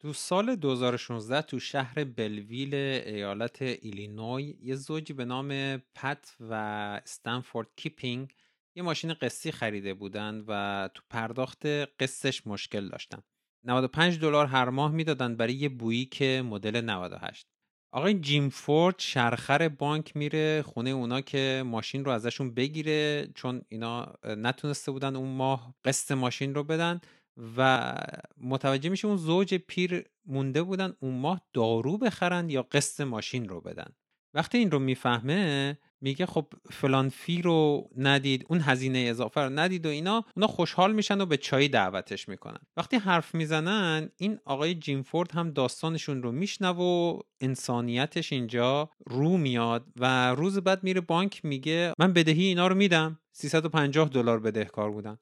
تو سال 2016 تو شهر بلویل ایالت ایلینوی یه زوجی به نام پت و استنفورد کیپینگ یه ماشین قسطی خریده بودن و تو پرداخت قسطش مشکل داشتن. 95 دلار هر ماه می‌دادن برای یه بوییک مدل 98. آقای جیم فورد شرخر بانک میره خونه اونا که ماشین رو ازشون بگیره چون اینا نتونسته بودن اون ماه قسط ماشین رو بدن و متوجه میشه اون زوج پیر مونده بودن اون ماه دارو بخرن یا قسط ماشین رو بدن. وقتی این رو می‌فهمه میگه خب فلان فی رو ندید اون هزینه اضافه رو ندید و اینا اونا خوشحال میشن و به چای دعوتش می‌کنن. وقتی حرف می‌زنن این آقای جیمفورد هم داستانشون رو میشنو و انسانیتش اینجا رو میاد و روز بعد میره بانک میگه من بدهی اینا رو میدم. 350 دلار بدهکار بودن.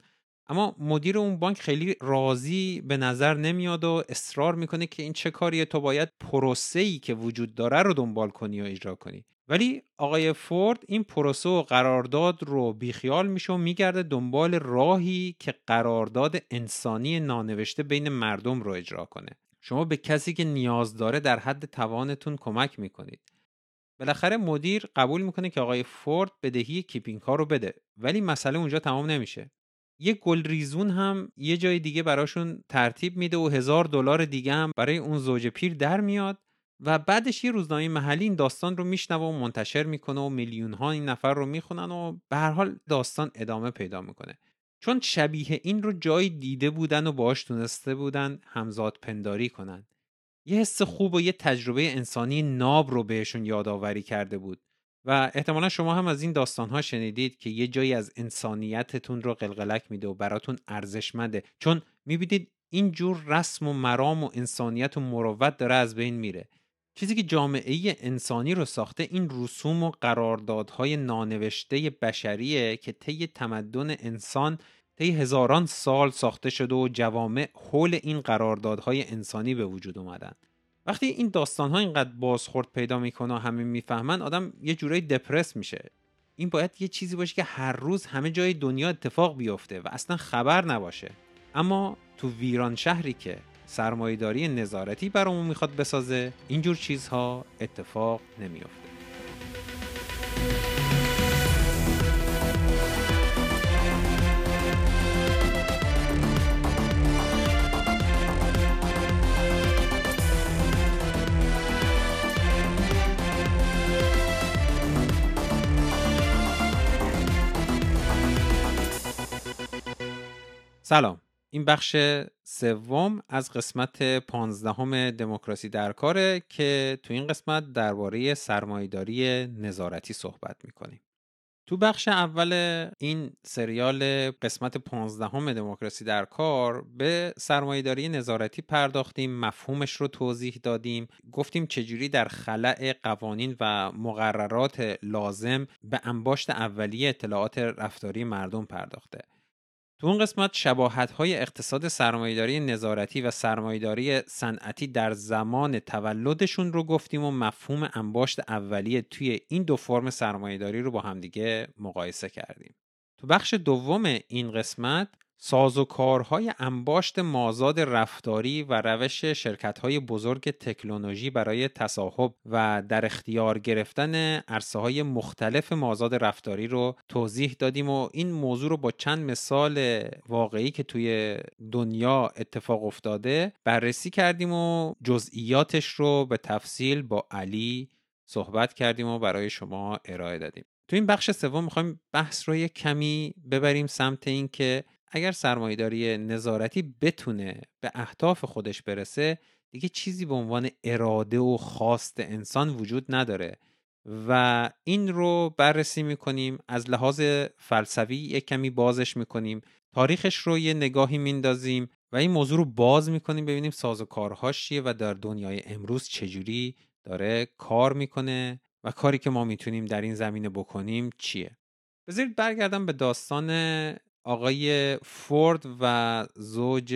اما مدیر اون بانک خیلی راضی به نظر نمیاد و اصرار می‌کنه که این چه کاریه؟ تو باید پروسه ای که وجود داره رو دنبال کنی و اجرا کنی. ولی آقای فورد این پروسه و قرارداد رو بیخیال میشه و میگرده دنبال راهی که قرارداد انسانی نانوشته بین مردم رو اجرا کنه. شما به کسی که نیاز داره در حد توانتون کمک می‌کنید. بالاخره مدیر قبول می‌کنه که آقای فورد بدهی کیپینگ رو بده ولی مسئله اونجا تمام نمیشه. یه گل ریزون هم یه جای دیگه براشون ترتیب میده و هزار دلار دیگه هم برای اون زوج پیر در میاد و بعدش یه روزنامه محلی این داستان رو میشنوه و منتشر می‌کنه و میلیون ها این نفر رو می‌خونن و به هر حال داستان ادامه پیدا می‌کنه. چون شبیه این رو جایی دیده بودن و باش تونسته بودن همزاد پنداری کنن. یه حس خوب و یه تجربه انسانی ناب رو بهشون یادآوری کرده بود. و احتمالا شما هم از این داستان ها شنیدید که یه جایی از انسانیتتون رو قلقلک میده و براتون ارزشمنده. چون می‌بینید این جور رسم و مرام و انسانیت و مروت داره از بین میره. چیزی که جامعه انسانی رو ساخته این رسوم و قراردادهای نانوشته بشریه که طی تمدن انسان طی هزاران سال ساخته شده و جوامع حول این قراردادهای انسانی به وجود اومدن. وقتی این داستان ها اینقدر بازخورد پیدا می‌کنه همه می‌فهمن آدم یه جورایی دپرس میشه. این باید یه چیزی باشه که هر روز همه جای دنیا اتفاق بیفته و اصلا خبر نباشه. اما تو ویران شهری که سرمایهداری نظارتی برامون می‌خواد بسازه اینجور چیزها اتفاق نمیافته. سلام. این بخش سوم از قسمت پانزدهم دموکراسی در کاره که تو این قسمت درباره سرمایهداری نظارتی صحبت می‌کنیم. تو بخش اول این سریال قسمت پانزدهم دموکراسی در کار به سرمایهداری نظارتی پرداختیم مفهومش رو توضیح دادیم گفتیم چجوری در خلع قوانین و مقررات لازم به انباشت اولیه اطلاعات رفتاری مردم پرداخته. تو اون قسمت شباهت های اقتصاد سرمایداری نظارتی و سرمایداری صنعتی در زمان تولدشون رو گفتیم و مفهوم انباشت اولیه توی این دو فرم سرمایداری رو با همدیگه مقایسه کردیم. تو بخش دوم این قسمت سازوکارهای انباشت مازاد رفتاری و روش شرکت‌های بزرگ تکنولوژی برای تصاحب و در اختیار گرفتن عرصه های مختلف مازاد رفتاری رو توضیح دادیم و این موضوع رو با چند مثال واقعی که توی دنیا اتفاق افتاده بررسی کردیم و جزئیاتش رو به تفصیل با علی صحبت کردیم و برای شما ارائه دادیم. تو این بخش سوم می‌خوایم بحث رو یک کمی ببریم سمت این که اگر سرمایهداری نظارتی بتونه به اهداف خودش برسه دیگه چیزی به عنوان اراده و خواست انسان وجود نداره و این رو بررسی می‌کنیم از لحاظ فلسفی یک کمی بازش می‌کنیم تاریخش رو یه نگاهی میندازیم و این موضوع رو باز می‌کنیم ببینیم سازوکارهاش چیه و در دنیای امروز چجوری داره کار می‌کنه و کاری که ما می‌تونیم در این زمینه بکنیم چیه. بذارید برگردم به داستان آقای فورد و زوج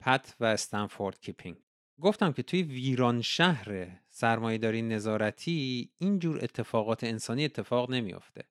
پت و استنفورد کیپینگ. گفتم که توی ویران شهر سرمایهداری نظارتی اینجور اتفاقات انسانی اتفاق نمیافته.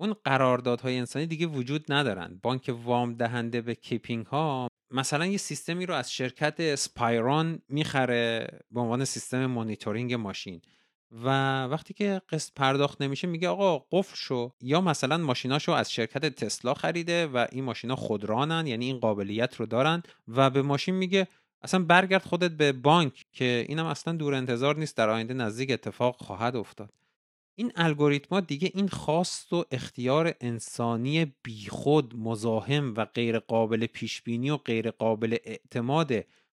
اون قراردادهای انسانی دیگه وجود ندارن. بانک وام دهنده به کیپینگ ها مثلا یه سیستمی رو از شرکت سپایران می‌خره به عنوان سیستم مانیتورینگ ماشین. و وقتی که قسط پرداخت نمیشه میگه آقا قفل شو. یا مثلا ماشیناشو از شرکت تسلا خریده و این ماشینا خودرانن یعنی این قابلیت رو دارن و به ماشین میگه اصلا برگرد خودت به بانک که اینم اصلا دور انتظار نیست در آینده نزدیک اتفاق خواهد افتاد. این الگوریتما دیگه این خواست و اختیار انسانی بیخود مزاحم و غیر قابل پیش بینی و غیر قابل اعتماد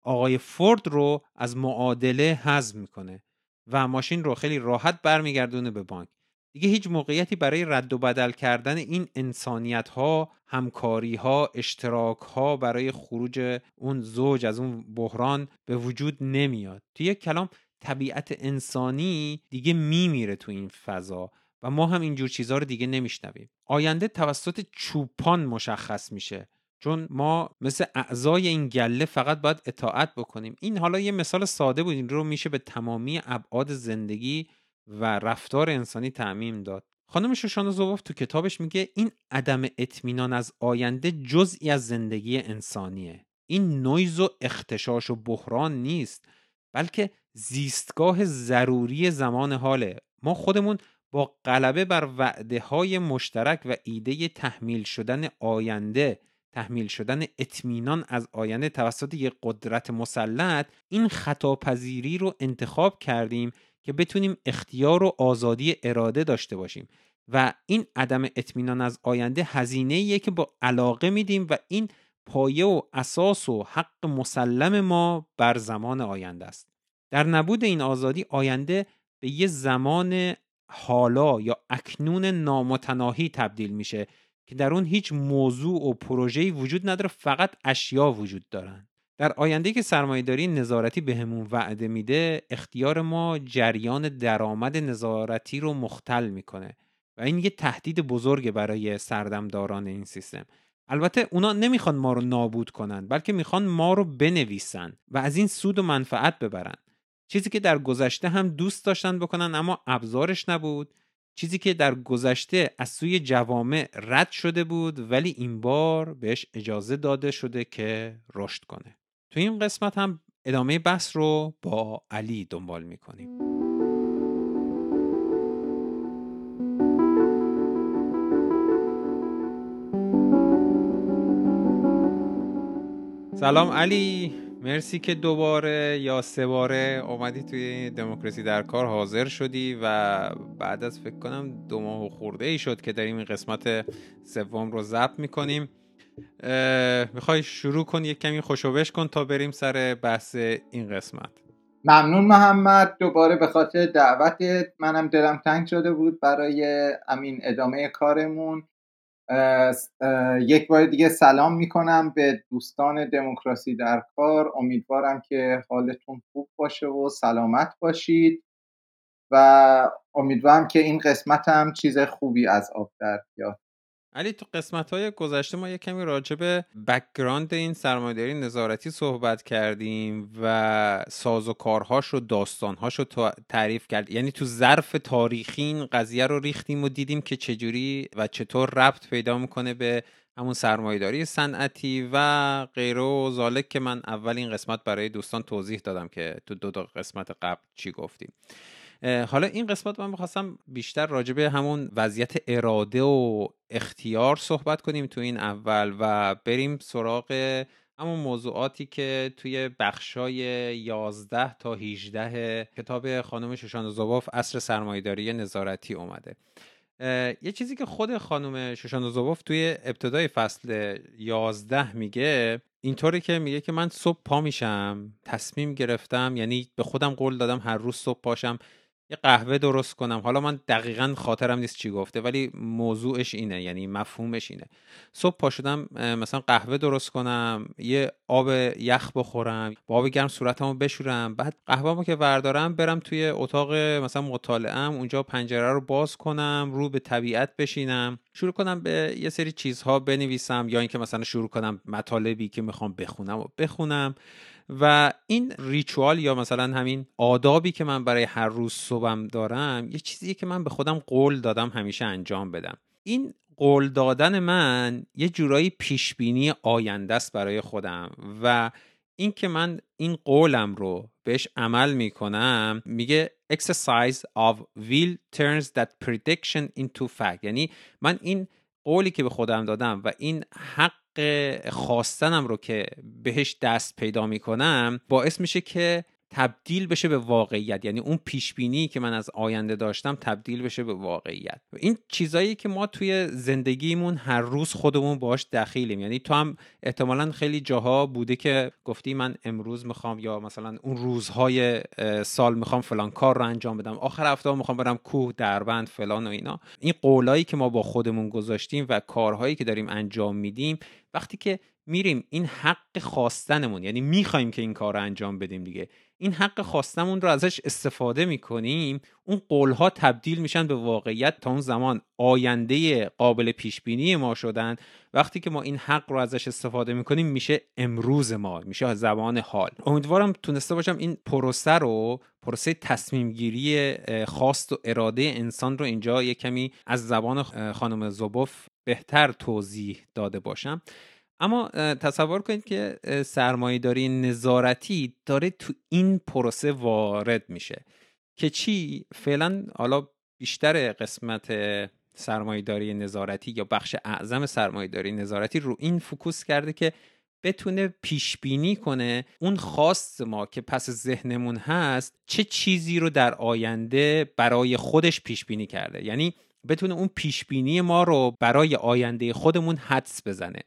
آقای فورد رو از معادله حذف می‌کنه. و ماشین رو خیلی راحت برمیگردونه به بانک. دیگه هیچ موقعیتی برای رد و بدل کردن این انسانیت ها همکاری ها اشتراک ها برای خروج اون زوج از اون بحران به وجود نمیاد. تو یک کلام طبیعت انسانی دیگه میمیره تو این فضا و ما هم اینجور چیزها رو دیگه نمیشنویم. آینده توسط چوپان مشخص میشه. چون ما مثل اعضای این گله فقط باید اطاعت بکنیم. این حالا یه مثال ساده بود این رو میشه به تمامی ابعاد زندگی و رفتار انسانی تعمیم داد. خانم شوشان زووف تو کتابش میگه این عدم اطمینان از آینده جزئی از زندگی انسانیه. این نویز و اختشاش و بحران نیست بلکه زیستگاه ضروری زمان حاله. ما خودمون با غلبه بر وعده های مشترک و ایده تحمیل شدن آینده تحمیل شدن اطمینان از آینده توسط یک قدرت مسلط این خطاپذیری رو انتخاب کردیم که بتونیم اختیار و آزادی اراده داشته باشیم. و این عدم اطمینان از آینده هزینه که با علاقه میدیم و این پایه و اساس و حق مسلم ما بر زمان آینده است. در نبود این آزادی آینده به یه زمان حالا یا اکنون نامتناهی تبدیل میشه. که در اون هیچ موضوع و پروژه‌ای وجود نداره فقط اشیا وجود دارن. در آینده که سرمایهداری نظارتی بهمون به وعده میده اختیار ما جریان درآمد نظارتی رو مختل می‌کنه و این یه تهدید بزرگ برای سردمداران این سیستم. البته اونا نمی‌خوان ما رو نابود کنن بلکه می‌خوان ما رو بنویسن و از این سود و منفعت ببرن. چیزی که در گذشته هم دوست داشتن بکنن اما ابزارش نبود. چیزی که در گذشته از سوی جوامع رد شده بود ولی این بار بهش اجازه داده شده که رشد کنه. تو این قسمت هم ادامه بحث رو با علی دنبال می‌کنیم. سلام علی. مرسی که دوباره یا سه باره اومدی توی دموکراسی در کار حاضر شدی و بعد از فکر کنم دو ماه و خورده ای شد که داریم این قسمت سوم رو ضبط می‌کنیم. می‌خوای شروع کن یک کمی خوشوبش کن تا بریم سر بحث این قسمت. ممنون محمد. دوباره به خاطر دعوتت منم دلم تنگ شده بود برای امین ادامه کارمون. یک بار دیگه سلام می‌کنم به دوستان دموکراسی در کار. امیدوارم که حالتون خوب باشه و سلامت باشید و امیدوارم که این قسمت هم چیز خوبی از آب در بیاد. علی تو قسمت های گذشته ما یه کمی راجع به background این سرمایه‌داری نظارتی صحبت کردیم و ساز و کارهاش و داستانهاش رو تعریف کرد. یعنی تو ظرف تاریخی این قضیه رو ریختیم و دیدیم که چجوری و چطور ربط پیدا می‌کنه به همون سرمایهداری صنعتی و غیره و زالک که من اول این قسمت برای دوستان توضیح دادم که تو دو, دو قسمت قبل چی گفتیم. حالا این قسمت من می‌خواستم بیشتر راجع به همون وضعیت اراده و اختیار صحبت کنیم تو این اول و بریم سراغ همون موضوعاتی که توی بخشای 11 تا 18 کتاب خانم شوشان زوباف اصر سرمایداری نظارتی اومده. یه چیزی که خود خانم شوشان زوباف توی ابتدای فصل 11 میگه اینطوری که میگه که من صبح پا میشم تصمیم گرفتم یعنی به خودم قول دادم هر روز صبح پاشم. یه قهوه درست کنم. حالا من دقیقا خاطرم نیست چی گفته ولی موضوعش اینه یعنی مفهومش اینه. صبح پا شدم مثلا قهوه درست کنم یه آب یخ بخورم با آب گرم صورتمو بشورم بعد قهوه‌مو که وردارم برم توی اتاق مثلا مطالعه اونجا پنجره رو باز کنم رو به طبیعت بشینم شروع کنم به یه سری چیزها بنویسم یا اینکه مثلا شروع کنم مطالبی که می‌خوام بخونم و بخونم. و این ریچوال یا مثلا همین آدابی که من برای هر روز صبحم دارم یه چیزیه که من به خودم قول دادم همیشه انجام بدم. این قول دادن من یه جورایی پیشبینی آینده است برای خودم و اینکه من این قولم رو بهش عمل می‌کنم میگه exercise of will turns that prediction into fact. یعنی من این قولی که به خودم دادم و این حق خواستنم رو که بهش دست پیدا می‌کنم باعث میشه که تبدیل بشه به واقعیت. یعنی اون پیش بینی که من از آینده داشتم تبدیل بشه به واقعیت. این چیزایی که ما توی زندگیمون هر روز خودمون باش دخیلیم. یعنی تو هم احتمالا خیلی جاها بوده که گفتی من امروز می‌خوام یا مثلا اون روزهای سال می‌خوام فلان کار رو انجام بدم. آخر هفته می‌خوام برم کوه دربند فلان و اینا. این قولایی که ما با خودمون گذاشتیم و کارهایی که داریم انجام میدیم وقتی که میریم این حق خواستنمون یعنی می‌خوایم که این کار رو انجام بدیم دیگه این حق خواستمون رو ازش استفاده می‌کنیم اون قولها تبدیل میشن به واقعیت تا اون زمان آینده قابل پیش بینی ما شدن. وقتی که ما این حق رو ازش استفاده می‌کنیم میشه امروز ما میشه زبان حال. امیدوارم تونسته باشم این پروسه رو پروسه تصمیم گیری خواست و اراده انسان رو اینجا یه کمی از زبان خانم زوبوف بهتر توضیح داده باشم. اما تصور کنید که سرمایهداری نظارتی داره تو این پروسه وارد میشه که چی؟ فعلا حالا بیشتر قسمت سرمایهداری نظارتی یا بخش اعظم سرمایهداری نظارتی رو این فکوس کرده که بتونه پیش بینی کنه اون خواست ما که پس ذهنمون هست چه چیزی رو در آینده برای خودش پیش بینی کرده. یعنی بتونه اون پیش بینی ما رو برای آینده خودمون حدس بزنه.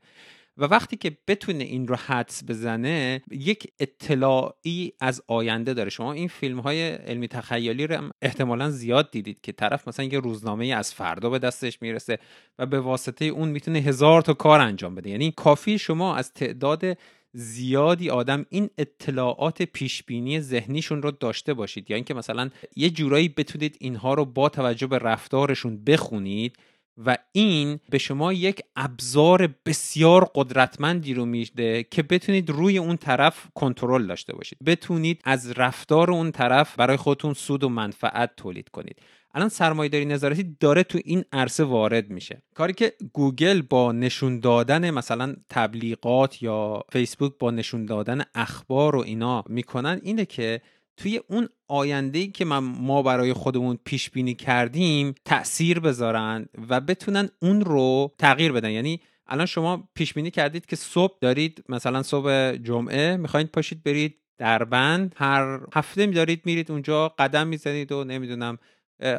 و وقتی که بتونه این رو حدس بزنه یک اطلاعی از آینده داره. شما این فیلم های علمی تخیلی رو احتمالا زیاد دیدید که طرف مثلا یه روزنامه از فردا به دستش می‌رسه و به واسطه اون می‌تونه هزار تا کار انجام بده. یعنی کافی شما از تعداد زیادی آدم این اطلاعات پیشبینی ذهنیشون رو داشته باشید. یا اینکه مثلا یه جورایی بتونید اینها رو با توجه به رفتارشون بخونید و این به شما یک ابزار بسیار قدرتمندی رو میده که بتونید روی اون طرف کنترل داشته باشید. بتونید از رفتار اون طرف برای خودتون سود و منفعت تولید کنید. الان سرمایهداری نظارتی داره تو این عرصه وارد میشه. کاری که گوگل با نشون دادن مثلا تبلیغات یا فیسبوک با نشون دادن اخبار و اینا می‌کنن اینه که توی اون آینده که ما برای خودمون پیش بینی کردیم تاثیر بذارن و بتونن اون رو تغییر بدن. یعنی الان شما پیش بینی کردید که صبح دارید مثلا صبح جمعه می‌خواید پاشید برید در بند هر هفته دارید میرید اونجا قدم می‌زنید و نمی‌دونم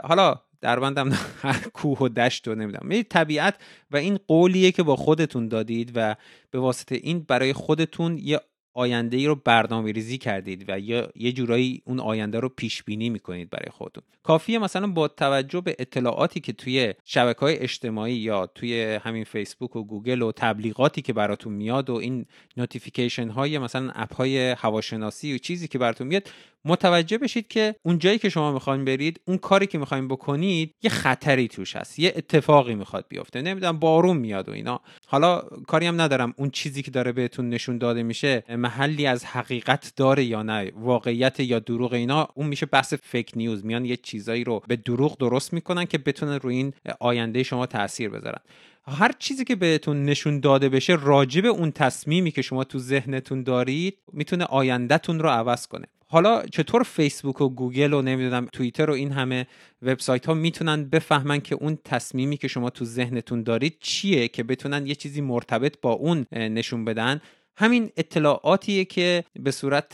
حالا در بندم هر کوه و دشت و نمی‌دونم. میرید طبیعت و این قولیه که با خودتون دادید و به واسطه این برای خودتون یه آینده ای رو برنامه ریزی کردید و یا یه جورایی اون آینده رو پیش بینی می‌کنید برای خودتون. کافیه مثلا با توجه به اطلاعاتی که توی شبکه های اجتماعی یا توی همین فیسبوک و گوگل و تبلیغاتی که براتون میاد و این notification های مثلا app های هواشناسی و چیزی که براتون میاد متوجه بشید که اون جایی که شما می‌خواین برید اون کاری که می‌خواین بکنید یه خطری توش هست یه اتفاقی می‌خواد بیفته. نمی‌دونم بارون میاد و اینا. حالا کاری هم ندارم اون چیزی که داره بهتون نشون داده میشه محلی از حقیقت داره یا نه واقعیت یا دروغ اینا. اون میشه بحث fake news میان یه چیزایی رو به دروغ درست می‌کنن که بتونن روی این آینده شما تاثیر بذارن. هر چیزی که بهتون نشون داده بشه راجب اون تصمیمی که شما تو ذهنتون دارید می‌تونه آیندهتون رو عوض کنه. حالا چطور فیسبوک و گوگل و نمی‌دونم توییتر و این همه وبسایت ها می‌تونن بفهمن که اون تصمیمی که شما تو ذهنتون دارید چیه که بتونن یه چیزی مرتبط با اون نشون بدن؟ همین اطلاعاتیه که به صورت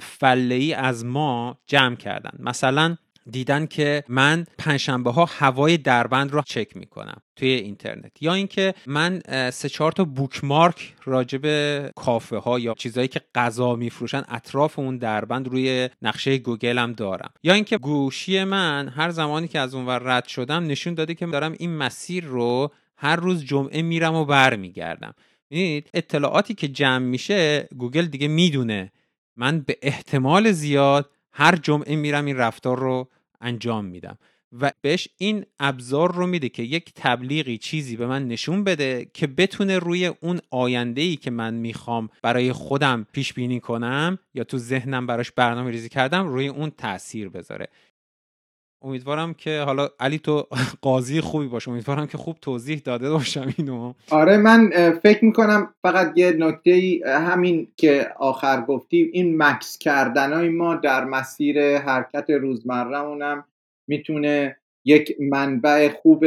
فله ای از ما جمع کردن. مثلا دیدن که من پنجشنبه ها هوای دربند رو چک می‌کنم توی اینترنت. یا اینکه من سه چهار تا بوکمارک راجب کافه ها یا چیزهایی که غذا میفروشن اطراف اون دربند روی نقشه گوگل هم دارم. یا اینکه گوشی من هر زمانی که از اون ور رد شدم نشون داده که دارم این مسیر رو هر روز جمعه میرم و برمیگردم. می‌دونید اطلاعاتی که جمع میشه گوگل دیگه می‌دونه. من به احتمال زیاد هر جمعه میرم این رفتار رو انجام میدم. و بهش این ابزار رو میده که یک تبلیغی چیزی به من نشون بده که بتونه روی اون آینده ای که من می‌خوام برای خودم پیش بینی کنم یا تو ذهنم براش برنامه ریزی کردم روی اون تاثیر بذاره. امیدوارم که حالا علی تو قاضی خوبی باش. امیدوارم که خوب توضیح داده باشم اینو. آره من فکر می‌کنم فقط یه نکته همین که آخر گفتیم این مکث کردن های ما در مسیر حرکت روزمرهمونم می‌تونه یک منبع خوب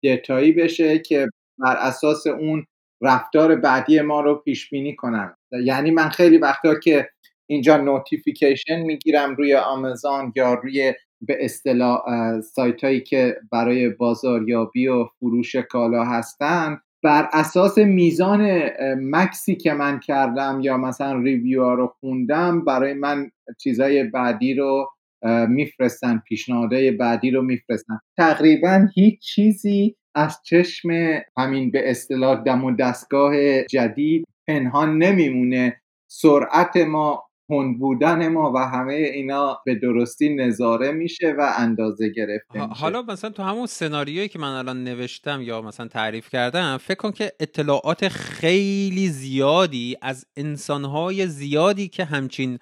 data یی بشه که بر اساس اون رفتار بعدی ما رو پیش بینی کنن. یعنی من خیلی وقتا که اینجا notification می‌گیرم روی آمازون یا روی به اصطلاح سایت هایی که برای بازاریابی و فروش کالا هستن. بر اساس میزان مکسی که من کردم یا مثلا ریویو ها رو خوندم برای من چیزای بعدی رو میفرستن پیشنهادهای بعدی رو میفرستن. تقریبا هیچ چیزی از چشم همین به اصطلاح دم و دستگاه جدید پنهان نمیمونه. سرعت ما هند بودن ما و همه اینا به درستی نظاره میشه و اندازه گرفته میشه. حالا مثلا تو همون سناریویی که من الان نوشتم یا مثلا تعریف کردم فکر کن که اطلاعات خیلی زیادی از انسانهای زیادی که همچین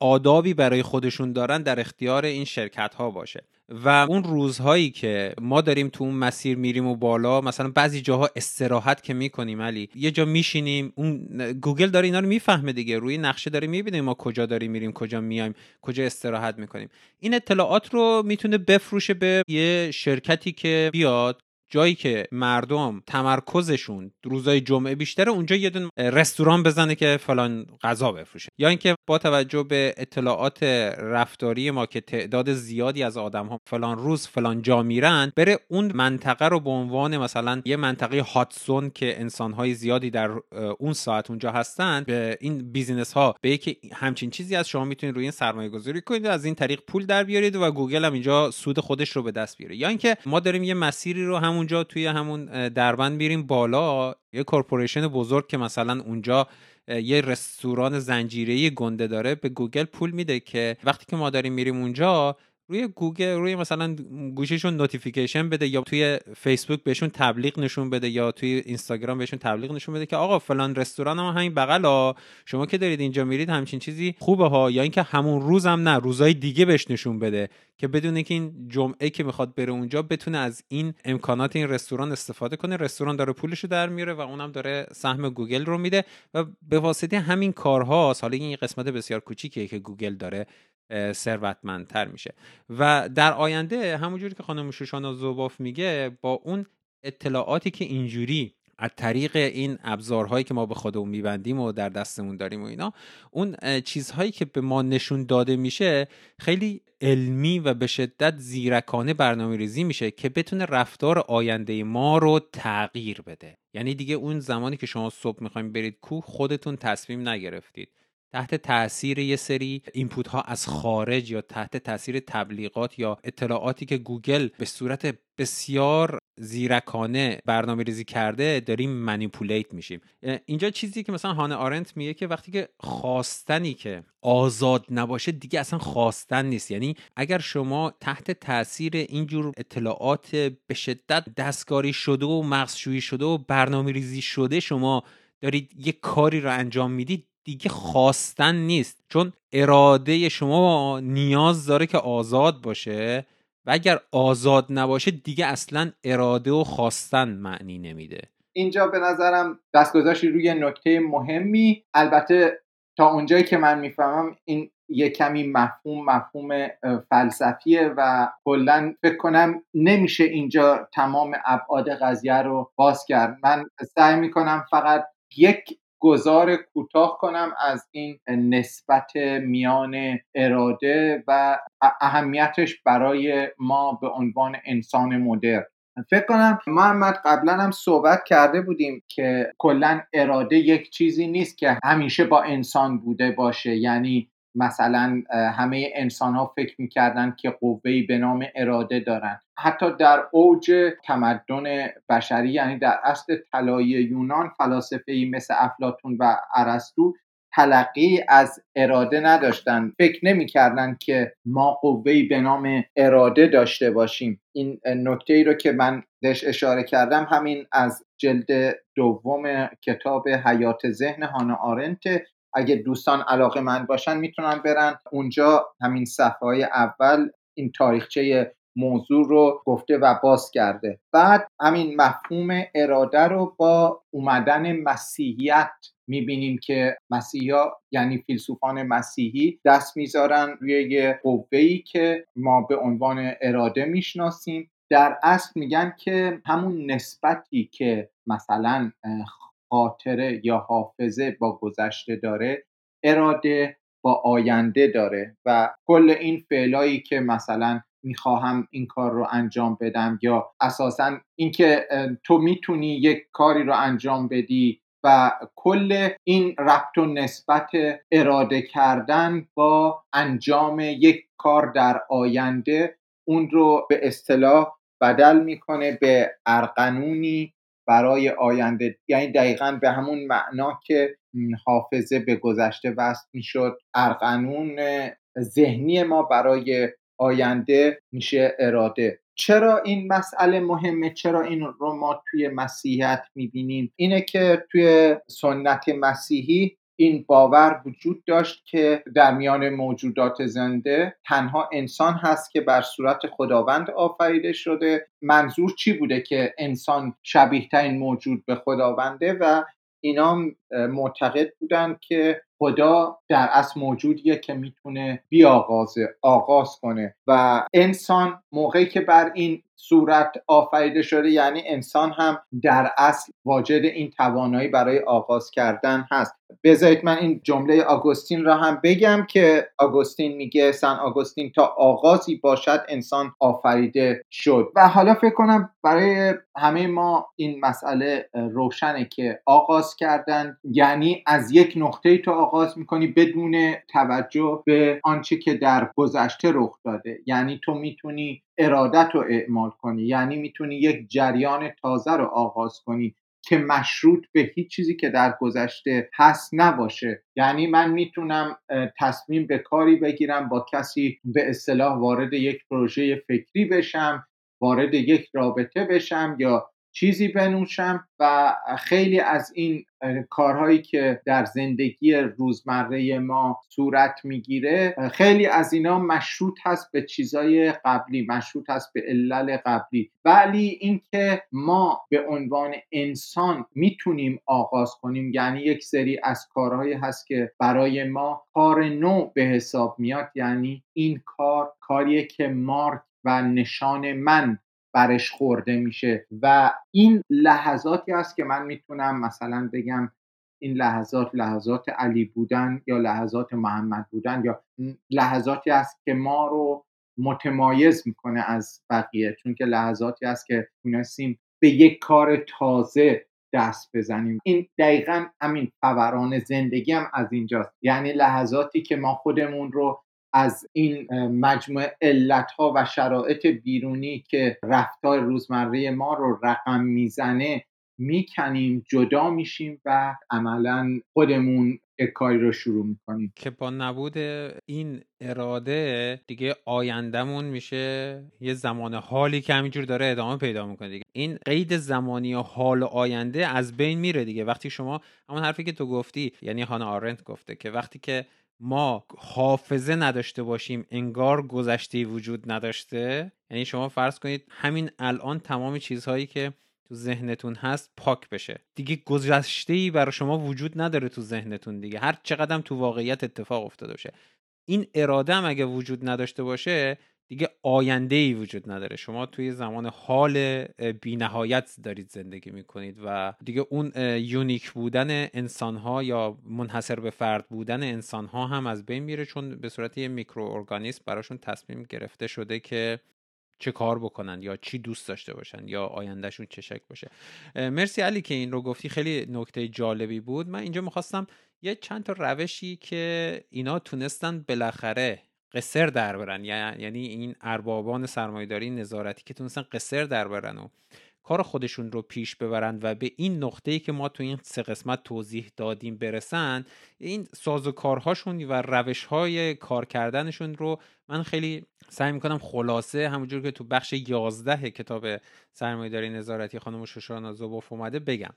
آدابی برای خودشون دارن در اختیار این شرکت ها باشه. و اون روزهایی که ما داریم تو اون مسیر میریم و بالا مثلا بعضی جاها استراحت که می‌کنیم علی یه جا میشینیم اون گوگل داره اینا رو می‌فهمه دیگه روی نقشه داره می‌بینیم ما کجا داریم میریم کجا میایم کجا استراحت می‌کنیم. این اطلاعات رو می‌تونه بفروشه به یه شرکتی که بیاد جایی که مردم تمرکزشون روزای جمعه بیشتره اونجا یه دونه رستوران بزنه که فلان غذا بفروشه. یا اینکه با توجه به اطلاعات رفتاری ما که تعداد زیادی از آدم ها فلان روز فلان جا میرن بره اون منطقه رو به عنوان مثلا یه منطقه hot zone که انسان های زیادی در اون ساعت اونجا هستن به این business ها به که همچین چیزی از شما می‌تونید روی این سرمایه گذاری کنید و از این طریق پول در بیارید و گوگل هم اینجا سود خودش رو به دست بیاره. یا اینکه ما داریم یه مسیری رو هم همونجا توی همون دربند میریم بالا یه corporation بزرگ که مثلا اونجا یه رستوران زنجیره گنده داره به گوگل پول میده که وقتی که ما داریم میریم اونجا روی گوگل روی مثلا گوشیشون notification بده یا توی فیسبوک بهشون تبلیغ نشون بده یا توی اینستاگرام بهشون تبلیغ نشون بده که آقا فلان رستوران هم همین بغل شما که دارید اینجا میرید همچین چیزی خوبه ها یا اینکه همون روز هم نه روزای دیگه بهش نشون بده که بدونه که این جمعه که می‌خواد بره اونجا بتونه از این امکانات این رستوران استفاده کنه رستوران داره پولش رو در میاره و اونم داره سهم گوگل رو میده و به واسطه همین کارها حالا این قسمت بسیار کوچیکیه که گوگل داره ثروتمندتر میشه. و در آینده همونجوری که خانم شوشانا زوباف میگه با اون اطلاعاتی که اینجوری از طریق این ابزارهایی که ما به خودمون میبندیم و در دستمون داریم و اینا اون چیزهایی که به ما نشون داده میشه خیلی علمی و به شدت زیرکانه برنامه ریزی میشه که بتونه رفتار آینده ما رو تغییر بده. یعنی دیگه اون زمانی که شما صبح می‌خوایم برید کوه خودتون تصمیم نگرفتید. تحت تاثیر یه سری input ها از خارج یا تحت تاثیر تبلیغات یا اطلاعاتی که گوگل به صورت بسیار زیرکانه برنامه ریزی کرده داریم manipulate میشیم. اینجا چیزی که مثلا هانا آرنت میگه که وقتی که خواستنی که آزاد نباشه دیگه اصلا خواستن نیست. یعنی اگر شما تحت تاثیر اینجور اطلاعات به شدت دستکاری شده و مغزشویی شده و برنامه ریزی شده شما دارید یه کاری رو انجام می‌دید دیگه خواستن نیست. چون اراده شما نیاز داره که آزاد باشه و اگر آزاد نباشه دیگه اصلا اراده و خواستن معنی نمیده. اینجا به نظرم دست گذاشتی روی نکته مهمی. البته تا اونجایی که من می‌فهمم این یه کمی مفهوم مفهوم فلسفیه و کلا فکر کنم نمیشه اینجا تمام ابعاد قضیه رو باز کرد. من سعی می‌کنم فقط یک گذار کوتاه کنم از این نسبت میان اراده و اهمیتش برای ما به عنوان انسان مدرن. فکر کنم محمد قبلا هم صحبت کرده بودیم که کلا اراده یک چیزی نیست که همیشه با انسان بوده باشه. یعنی مثلا همه انسان ها فکر می‌کردن که قوهی به نام اراده دارن. حتی در اوج تمدن بشری یعنی در اصل طلایی یونان فلاسفه مثل افلاتون و ارسطو تلقی از اراده نداشتن. فکر نمی‌کردن که ما قوهی به نام اراده داشته باشیم. این نکته ای رو که من بهش اشاره کردم همین از جلد دوم کتاب حیات ذهن هانا آرنت اگه دوستان علاقه من باشن می‌تونن برن. اونجا همین صفحه های اول این تاریخچه موضوع رو گفته و باز کرده بعد همین مفهوم اراده رو با اومدن مسیحیت می‌بینیم که مسیحا یعنی فیلسوفان مسیحی دست می‌ذارن روی یه قوهی که ما به عنوان اراده می‌شناسیم. در اصل میگن که همون نسبتی که مثلا خاطره یا حافظه با گذشته داره اراده با آینده داره و کل این فعلایی که مثلا می‌خواهم این کار رو انجام بدم یا اساسا اینکه تو می‌تونی یک کاری رو انجام بدی و کل این ربط و نسبت اراده کردن با انجام یک کار در آینده اون رو به اصطلاح بدل می‌کنه به ارقنونی برای آینده یعنی دقیقا به همون معنا که حافظه به گذشته وصل می‌شد ارقنون ذهنی ما برای آینده میشه اراده. چرا این مسئله مهمه؟ چرا این رو ما توی مسیحیت می‌بینیم؟ اینه که توی سنت مسیحی این باور وجود داشت که در میان موجودات زنده تنها انسان هست که بر صورت خداوند آفریده شده. منظور چی بوده که انسان شبیه ترین موجود به خداونده و اینا معتقد بودن که خدا در اصل موجودیه که می‌تونه بیاغازه آغاز کنه. و انسان موقعی که بر این صورت آفریده شده یعنی انسان هم در اصل واجد این توانایی برای آغاز کردن هست. بذارید من این جمله آگوستین را هم بگم که آگوستین میگه سن آگوستین تا آغازی باشد انسان آفریده شد. و حالا فکر کنم برای همه ما این مسئله روشنه که آغاز کردن یعنی از یک نقطه تو آغاز می‌کنی بدون توجه به آنچه که در گذشته رخ داده. یعنی تو می‌تونی ارادت رو اعمال کنی. یعنی می‌تونی یک جریان تازه رو آغاز کنی که مشروط به هیچ چیزی که در گذشته هست نباشه. یعنی من می‌تونم تصمیم به کاری بگیرم با کسی به اصطلاح وارد یک پروژه فکری بشم وارد یک رابطه بشم یا چیزی بنوشم و خیلی از این کارهایی که در زندگی روزمره ما صورت می‌گیره خیلی از اینا مشروط هست به چیزای قبلی مشروط هست به علل قبلی. ولی اینکه ما به عنوان انسان می‌تونیم آغاز کنیم یعنی یک سری از کارهایی هست که برای ما کار نو به حساب میاد یعنی این کار کاریه که مارک و نشان من برش خورده میشه. و این لحظاتی است که من می‌تونم مثلا بگم این لحظات لحظات علی بودن یا لحظات محمد بودن یا لحظاتی است که ما رو متمایز می‌کنه از بقیه. چون که لحظاتی است که تونستیم به یک کار تازه دست بزنیم. این دقیقا همین فوران زندگی هم از اینجاست. یعنی لحظاتی که ما خودمون رو از این مجموعه علت ها و شرایط بیرونی که رفتار روزمره ما رو رقم می‌زنه می‌کنیم جدا میشیم و عملا خودمون کاری رو شروع می‌کنیم. که با نبود این اراده دیگه آیندهمون میشه یه زمان حالی که همینجور داره ادامه پیدا می‌کنه دیگه. این قید زمانی و حال و آینده از بین میره دیگه. وقتی شما همون حرفی که تو گفتی یعنی هانا آرنت گفته که وقتی که ما حافظه نداشته باشیم انگار گذشته وجود نداشته. یعنی شما فرض کنید همین الان تمام چیزهایی که تو ذهنتون هست پاک بشه. دیگه گذشته ای برای شما وجود نداره تو ذهنتون دیگه. هر چقدر تو واقعیت اتفاق افتاده باشه. این اراده هم اگه وجود نداشته باشه دیگه آینده ای وجود نداره. شما توی زمان حال بینهایت دارید زندگی می‌کنید و دیگه اون یونیک بودن انسان ها یا منحصر به فرد بودن انسان ها هم از بین میره چون به صورت یه میکروارگانیسم براشون تصمیم گرفته شده که چه کار بکنن یا چی دوست داشته باشن یا آیندهشون چه شکل باشه. مرسی علی که این رو گفتی. خیلی نکته جالبی بود. من اینجا می‌خواستم یه چند تا روشی که اینا تونستن بالاخره قصر در برن یعنی این اربابان سرمایداری نظارتی که تونستن قصر در برن و کار خودشون رو پیش ببرند و به این نقطه ای که ما تو این سه قسمت توضیح دادیم برسن این سازوکارهاشون و روش های کار کردنشون رو من خیلی سعی می‌کنم خلاصه همونجور که تو بخش 11 کتاب سرمایه‌داری نظارتی خانم شوشانا زوبوف اومده بگم.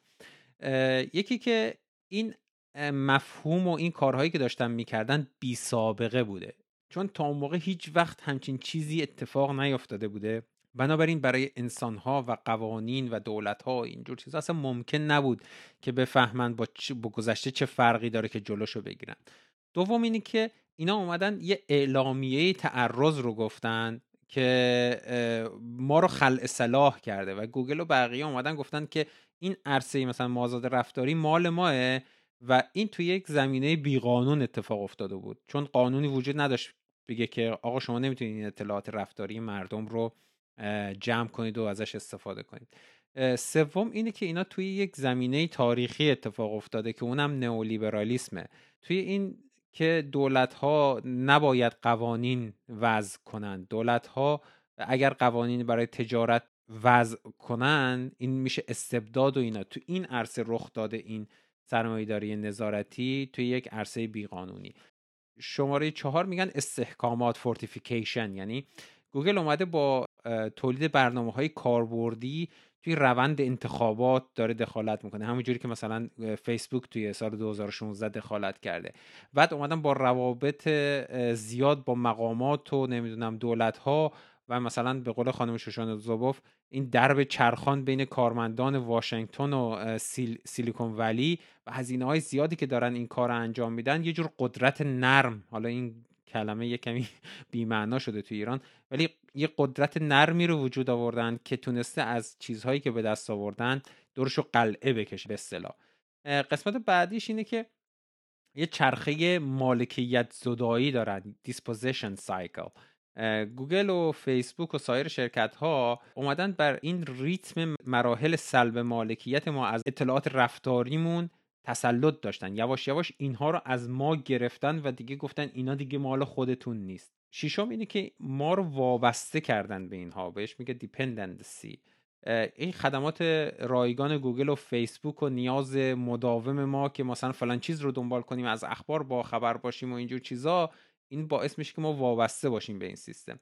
یکی که این مفهوم و این کارهایی که داشتن می‌کردن بی سابقه بوده. چون تا اون موقع هیچ وقت همچین چیزی اتفاق نیفتاده بوده. بنابراین برای انسانها و قوانین و دولتها اینجور چیزا اصلا ممکن نبود که بفهمن با, با گذشته چه فرقی داره که جلوشو بگیرن. دوم اینه که اینا اومدن یه اعلامیه تعرض رو گفتن که ما رو خلع صلاح کرده و گوگل و بقیه اومدن گفتن که این عرصه مثلا مازاد رفتاری مال ماه و این توی یک زمینه بیقانون اتفاق افتاده بود. چون قانونی وجود نداشت بگه که آقا شما نمی‌تونید این اطلاعات رفتاری مردم رو جمع کنید و ازش استفاده کنید. سوم اینه که اینا توی یک زمینه تاریخی اتفاق افتاده که اونم نئولیبرالیسمه. توی این که دولت ها نباید قوانین وضع کنند. دولت ها اگر قوانین برای تجارت وضع کنن این میشه استبداد و اینا. تو این عرصه رخ داده این سرمایهداری نظارتی توی یک عرصه بیقانونی. شماره چهار میگن استحکامات fortification یعنی گوگل اومده با تولید برنامه های کاربردی توی روند انتخابات داره دخالت می‌کنه. همونجوری که مثلا فیسبوک توی سال 2016 دخالت کرده. بعد اومدن با روابط زیاد با مقامات و نمی‌دونم دولت ها و مثلا به قول خانم شوشان زوبوف این درب چرخان بین کارمندان واشنگتن و سیلیکون ولی و هزینه های زیادی که دارن این کار رو انجام میدن یه جور قدرت نرم. حالا این کلمه یه کمی بیمعنا شده تو ایران ولی یه قدرت نرمی رو وجود آوردن که تونسته از چیزهایی که به دست آوردن دورش رو قلعه بکشه به اصطلاح. قسمت بعدیش اینه که یه چرخه مالکیت زدایی دارن dispossession cycle. گوگل و فیسبوک و سایر شرکت ها اومدن بر این ریتم مراحل سلب مالکیت ما از اطلاعات رفتاریمون تسلط داشتن. یواش یواش اینها رو از ما گرفتن و دیگه گفتن اینا دیگه مال خودتون نیست. ششم اینه که ما رو وابسته کردن به اینها. بهش میگه dependency این خدمات رایگان گوگل و فیسبوک و نیاز مداوم ما که مثلا فلان چیز رو دنبال کنیم از اخبار با خبر باشیم و اینجور چیزا این باعث میشه که ما وابسته باشیم به این سیستم.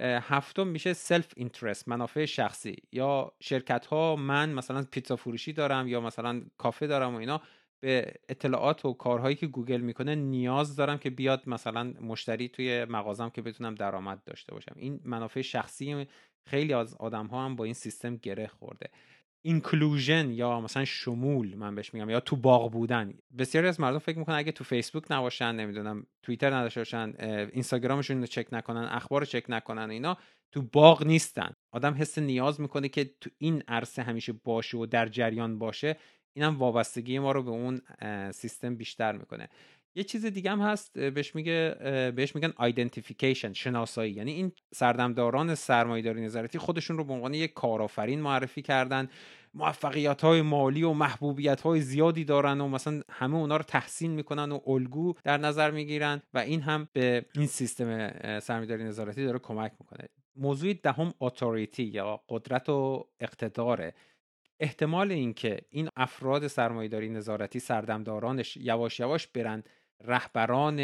هفتم میشه self interest منافع شخصی. یا شرکت ها من مثلا پیتزا فروشی دارم یا مثلا کافه دارم و اینا به اطلاعات و کارهایی که گوگل می‌کنه نیاز دارم که بیاد مثلا مشتری توی مغازم که بتونم درآمد داشته باشم. این منافع شخصی خیلی از آدم ها هم با این سیستم گره خورده. اینکلوژن یا مثلا شمول من بهش میگم یا تو باغ بودن. بسیاری از مردم فکر می‌کنن اگه تو فیسبوک نباشن نمی‌دونم توییتر نداشته باشن اینستاگرامشون رو چک نکنن اخبار رو چک نکنن اینا تو باغ نیستن. آدم حس نیاز می‌کنه که تو این عرصه همیشه باشه و در جریان باشه. اینم وابستگی ما رو به اون سیستم بیشتر می‌کنه. یه چیز دیگه هم هست بهش میگه بهش میگن آیدنتیفیکیشن شناسایی. یعنی این سردمداران سرمایه‌داری نظارتی خودشون رو به عنوان یک کارآفرین معرفی کردن. موفقیت های مالی و محبوبیت های زیادی دارن و مثلا همه اونا رو تحسین می‌کنن و الگو در نظر می‌گیرن و این هم به این سیستم سرمایه‌داری نظارتی داره کمک می‌کنه. موضوع دهم اتوریتی یا قدرت و اقتداره. احتمال اینکه این افراد سرمایهداری نظارتی سردمدارانش یواش یواش برن رهبران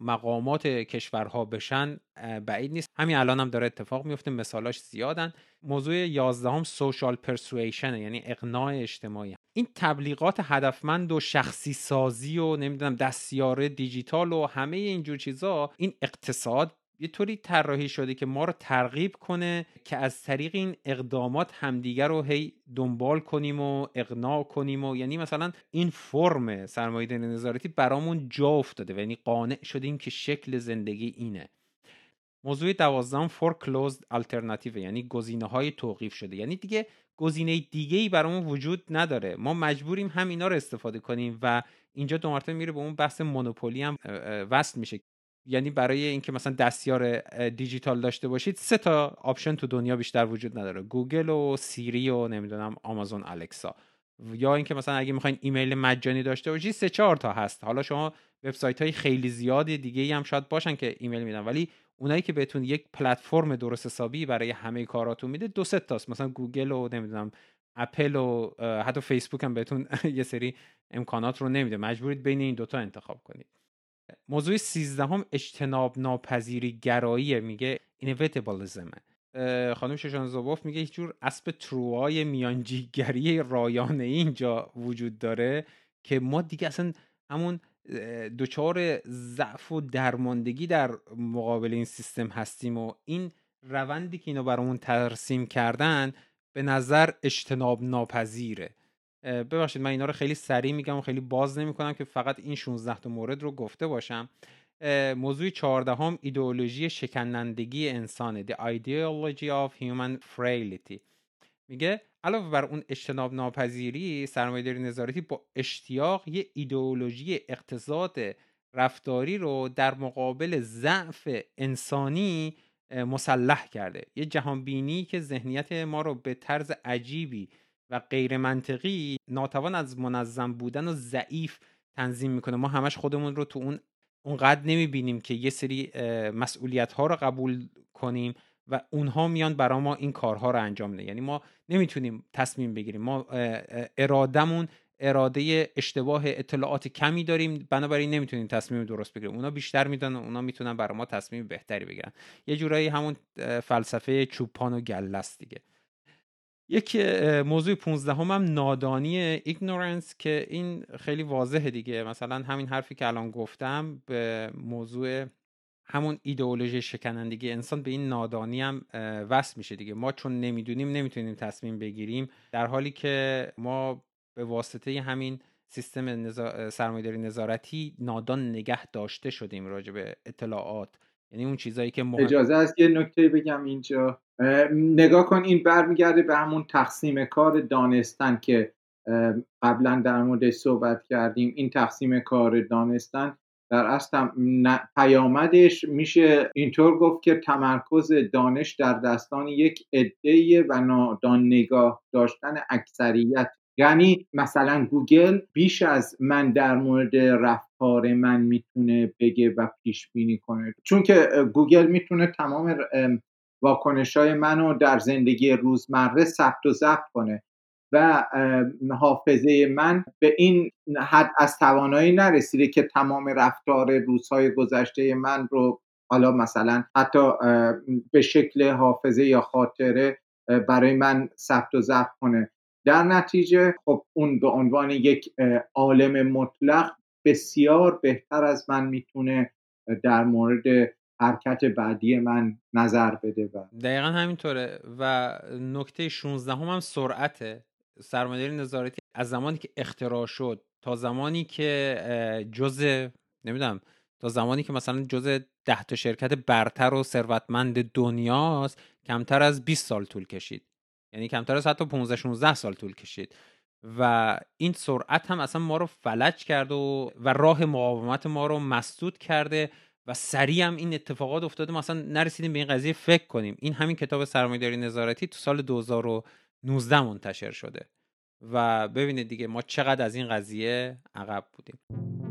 مقامات کشورها بشن بعید نیست. همین الان هم داره اتفاق میفته مثالاش زیادن. موضوع یازدهم سوشال پرسویشن یعنی اقناع اجتماعی. این تبلیغات هدفمند و شخصی سازی و نمی‌دونم دستیاره دیجیتال و همه اینجور چیزا این اقتصاد یه طوری طراحی شده که ما رو ترغیب کنه که از طریق این اقدامات همدیگر رو هی دنبال کنیم و اقناع کنیم و یعنی مثلا این فرم سرمایه نظارتی برامون جا افتاده و یعنی قانع شدیم که شکل زندگی اینه. موضوع دوازدهم foreclosed alternative یعنی گزینه های توقیف شده. یعنی دیگه گزینه دیگه ای برامون وجود نداره. ما مجبوریم هم اینا رو استفاده کنیم و اینجا دو مرتبه میره به اون بحث monopoly هم وصل میشه. یعنی برای اینکه مثلا دستیار دیجیتال داشته باشید سه تا option تو دنیا بیشتر وجود نداره. گوگل و سیری و نمی‌دونم آمازون الکسا. یا اینکه مثلا اگه می‌خواین ایمیل مجانی داشته باشید سه چهار تا هست. حالا شما وبسایت های خیلی زیادی دیگه هم شاید باشن که ایمیل میدن. ولی اونایی که بهتون یک پلتفرم درست حسابی برای همه کاراتون میده دو سه تاست. مثلا گوگل و نمی‌دونم اپل و حتی فیسبوک هم بهتون یه سری امکانات رو نمیده. مجبورید بین این دوتا انتخاب کنید. موضوع سیزدهم اجتناب ناپذیری گرایی میگه inevitabilism خانم شوشانا زوبوف میگه هیچ جور اسب تروای میانجیگری رایانه اینجا وجود داره که ما دیگه اصلا همون دچار ضعف و درماندگی در مقابل این سیستم هستیم و این روندی که اینا برامون ترسیم کردن به نظر اجتناب ناپذیره ببخشید من اینا رو خیلی سریع میگم و خیلی باز نمی‌کنم که فقط این 16 تا مورد رو گفته باشم. موضوع چهاردهم ایدئولوژی شکنندگی انسانه The Ideology of Human Frailty. میگه علاوه بر اون اجتناب ناپذیری سرمایه‌داری نظارتی با اشتیاق یه ایدئولوژی اقتصاد رفتاری رو در مقابل ضعف انسانی مسلح کرده. یه جهانبینی که ذهنیت ما رو به طرز عجیبی و غیر منطقی ناتوان از منظم بودن و ضعیف تنظیم می‌کنه. ما همش خودمون رو تو اون اونقدر نمی‌بینیم که یه سری مسئولیت ها رو قبول کنیم و اونها میان برای ما این کارها رو انجام میدن. یعنی ما نمی‌تونیم تصمیم بگیریم. ما ارادمون اراده اشتباه اطلاعات کمی داریم بنابراین نمی‌تونیم تصمیم درست بگیریم. اونا بیشتر می‌دونن اونا می‌تونن برای ما تصمیم بهتری بگیرن. یه جورایی همون فلسفه چوپان و گلست دیگه. یک موضوع 15 هم, هم نادانی ایگنورنس که این خیلی واضحه دیگه. مثلا همین حرفی که الان گفتم به موضوع همون ایدئولوژی شکنندگی. انسان به این نادانی هم وصل میشه دیگه. ما چون نمی‌دونیم نمی‌تونیم تصمیم بگیریم. در حالی که ما به واسطه همین سیستم نزا... سرمایه‌داری نظارتی نادان نگه داشته شدیم راجع به اطلاعات. یعنی اون چیزایی که مهم... اجازه است یه نکته بگم اینجا. نگاه کن این برمیگرده به همون تقسیم کار دانستن که قبلا در مورد صحبت کردیم. این تقسیم کار دانستن در اصل پیامدش میشه اینطور گفت که تمرکز دانش در دستان یک عده و نادان نگاه داشتن اکثریت. یعنی مثلا گوگل بیش از من در مورد رفتار من می‌تونه بگه و پیش بینی کنه. چون که گوگل می‌تونه تمام واکنش های منو در زندگی روزمره ثبت و ضبط کنه و حافظه من به این حد از توانایی نرسیده که تمام رفتار روزهای گذشته من رو حالا مثلا حتی به شکل حافظه یا خاطره برای من ثبت و ضبط کنه. در نتیجه خب اون به عنوان یک عالم مطلق بسیار بهتر از من می‌تونه در مورد حرکت بعدی من نظر بده و دقیقا همینطوره و نکته 16 هم, هم سرعته. سرمایه‌داری نظارتی از زمانی که اختراع شد تا زمانی که جز نمی‌دونم تا زمانی که مثلا جز ده تا شرکت برتر و ثروتمند دنیاست کمتر از 20 سال طول کشید. یعنی کمتر از حتی 15 16 سال طول کشید. و این سرعت هم اصلا ما رو فلج کرد و و راه مقاومت ما رو مسدود کرده و سریع هم این اتفاقات افتاده. ما اصلا نرسیدیم به این قضیه فکر کنیم. این همین کتاب سرمایه‌داری نظارتی تو سال 2019 منتشر شده. و ببینید دیگه ما چقدر از این قضیه عقب بودیم.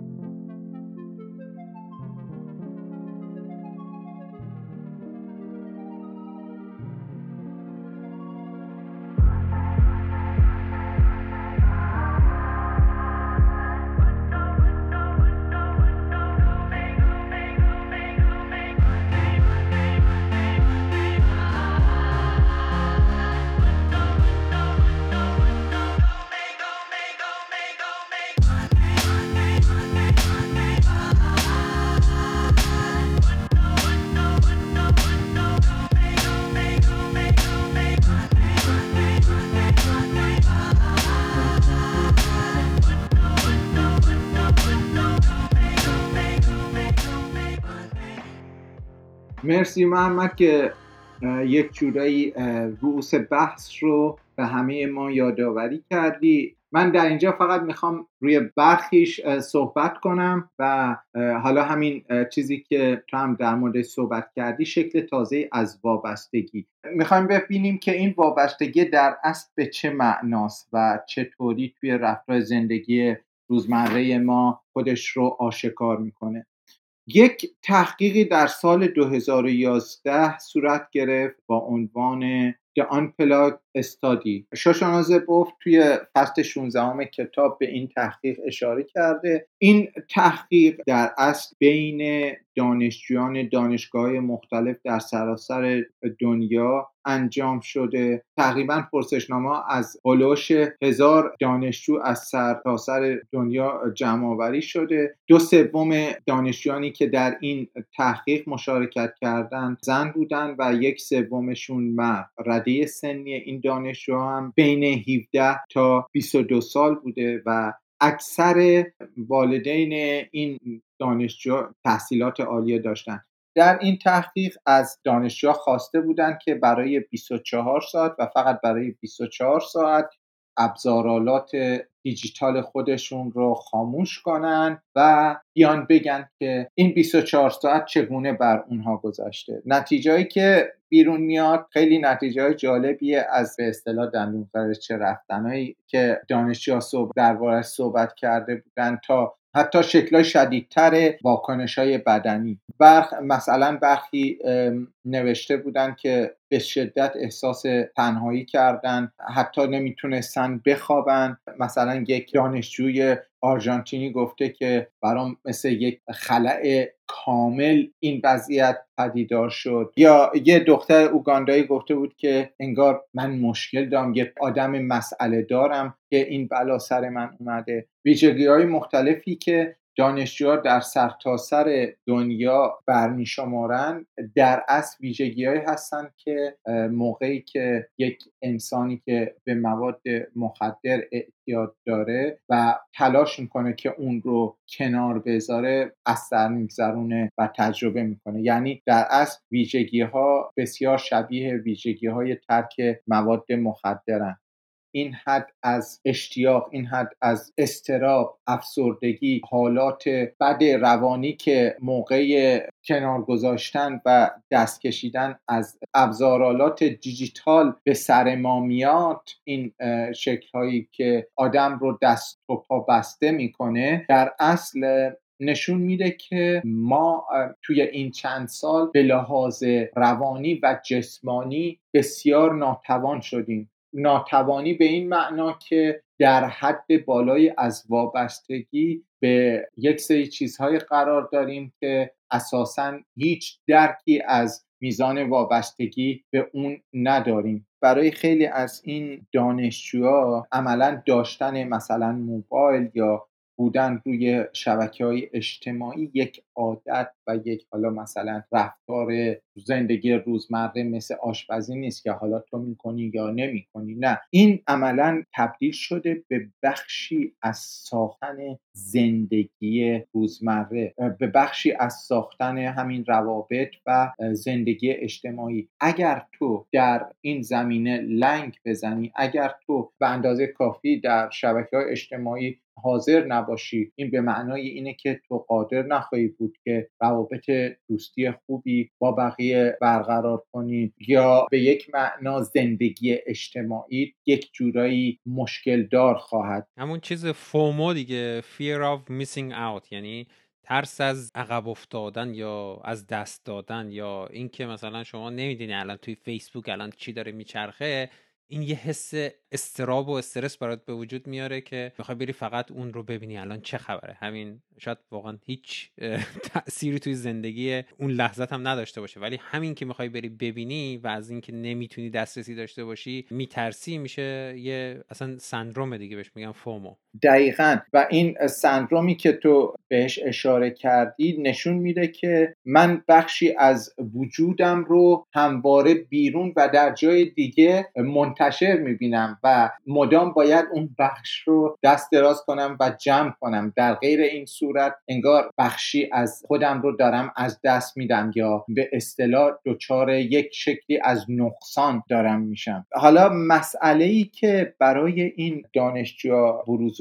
مرسی محمد که یک جورایی رؤوس بحث رو به همه ما یادآوری کردی. من در اینجا فقط می‌خوام روی برخیش صحبت کنم و حالا همین چیزی که تو هم در مورد صحبت کردی شکل تازه از وابستگی. می‌خوایم ببینیم که این وابستگی در اصل به چه معناست و چطوری توی رفتار زندگی روزمره ما خودش رو آشکار می‌کنه. یک تحقیقی در سال 2011 صورت گرفت با عنوان The Unplugged استادی. بوف توی فصل 16 کتاب به این تحقیق اشاره کرده. این تحقیق در اصل بین دانشجویان دانشگاه مختلف در سراسر دنیا انجام شده. تقریبا پرسشنامه از هلوش هزار دانشجو از سرتاسر سر دنیا جمع آوری شده. دو سوم دانشجویانی که در این تحقیق مشارکت کردند زن بودن و یک سومشون مرد. رده سنی این دانشجو هم بین 17 تا 22 سال بوده و اکثر والدین این دانشجو تحصیلات عالیه داشتن. در این تحقیق از دانشجو خواسته بودند که برای 24 ساعت و فقط برای 24 ساعت ابزارالات دیجیتال خودشون رو خاموش کنن و بیان بگن که این 24 ساعت چگونه بر اونها گذشته. نتیجهایی که بیرون میاد خیلی نتیجه جالبیه از به اصطلاح دندون چه رفتنهایی که دانشجوها صحبت دربارش صحبت کرده بودن تا حتی شکلهای شدیدتر واکنش های بدنی. برخ مثلا برخی نوشته بودن که به شدت احساس تنهایی کردن حتی نمی‌تونستن بخوابن. مثلا یک دانشجوی آرژانتینی گفته که برام مثل یک خلع کامل این وضعیت پدیدار شد. یا یه دختر اوگاندایی گفته بود که انگار من مشکل دارم یه آدم مسئله دارم که این بلا سر من اومده. ویژگی های مختلفی که دانشجوها در سرتاسر سر دنیا برمی شمارن در اصل ویژگی هستند که موقعی که یک انسانی که به مواد مخدر اعتیاد داره و تلاش می‌کنه که اون رو کنار بذاره اثر میگذرونه و تجربه می‌کنه. یعنی در اصل ویژگی ها بسیار شبیه ویژگی های ترک مواد مخدرن. این حد از اشتیاق این حد از استراب افسردگی حالات بد روانی که موقع کنار گذاشتن و دست کشیدن از ابزارالات دیجیتال به سر ما میاد این شکل هایی که آدم رو دست و پا بسته می‌کنه در اصل نشون میده که ما توی این چند سال به لحاظ روانی و جسمانی بسیار ناتوان شدیم. ناتوانی به این معنا که در حد بالای از وابستگی به یک سری چیزهای قرار داریم که اساسا هیچ درکی از میزان وابستگی به اون نداریم. برای خیلی از این دانشجوها عملا داشتن مثلا موبایل یا بودن روی شبکه های اجتماعی یک عادت و یک حالا مثلا رفتار زندگی روزمره مثل آشپزی نیست که حالا تو می‌کنی یا نمی‌کنی. نه. این عملا تبدیل شده به بخشی از ساختن زندگی روزمره به بخشی از ساختن همین روابط و زندگی اجتماعی. اگر تو در این زمینه لنگ بزنی اگر تو به اندازه کافی در شبکه های اجتماعی حاضر نباشی این به معنای اینه که تو قادر نخواهی بود که روابط دوستی خوبی با بقیه برقرار کنی یا به یک معنا زندگی اجتماعی یک جورایی مشکل دار خواهد. همون چیز فومو دیگه fear of missing out یعنی ترس از عقب افتادن یا از دست دادن یا اینکه مثلا شما نمی‌دونی الان توی فیسبوک الان چی داره میچرخه. این یه حس استراب و استرس برات به وجود میاره که می‌خوای بری فقط اون رو ببینی. الان چه خبره؟ همین شاید واقعا هیچ تأثیری توی زندگی اون لحظت هم نداشته باشه. ولی همین که می‌خوای بری ببینی و از اینکه نمی‌تونی دسترسی داشته باشی میترسی میشه یه اصلا سندروم دیگه بهش میگن فومو. دقیقا. و این سندرومی که تو بهش اشاره کردی نشون میده که من بخشی از وجودم رو همواره بیرون و در جای دیگه منتشر می‌بینم و مدام باید اون بخش رو دست دراز کنم و جمع کنم. در غیر این صورت انگار بخشی از خودم رو دارم از دست میدم یا به اصطلاح دچار یک شکلی از نقصان دارم میشم. حالا مسئله ای که برای این دانشجو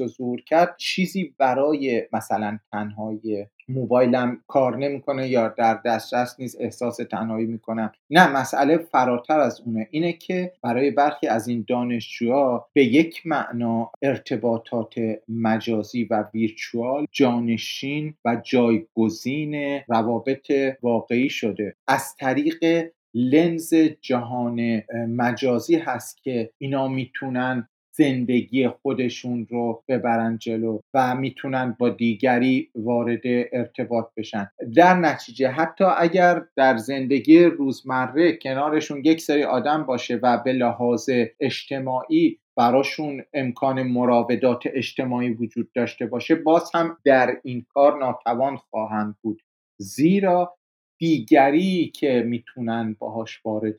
بروز کرد چیزی برای مثلا تنهایی موبایلم کار نمی‌کنه یا در دسترس نیست احساس تنهایی می‌کنم. نه مسئله فراتر از اونه. اینه که برای برخی از این دانشجوها به یک معنا ارتباطات مجازی و ویرچوال جانشین و جایگزین روابط واقعی شده. از طریق لنز جهان مجازی هست که اینا می‌تونن زندگی خودشون رو ببرن جلو و می‌تونن با دیگری وارد ارتباط بشن. در نتیجه حتی اگر در زندگی روزمره کنارشون یک سری آدم باشه و به لحاظ اجتماعی براشون امکان مراودات اجتماعی وجود داشته باشه باز هم در این کار ناتوان خواهند بود. زیرا دیگری که می‌تونن باهاش وارد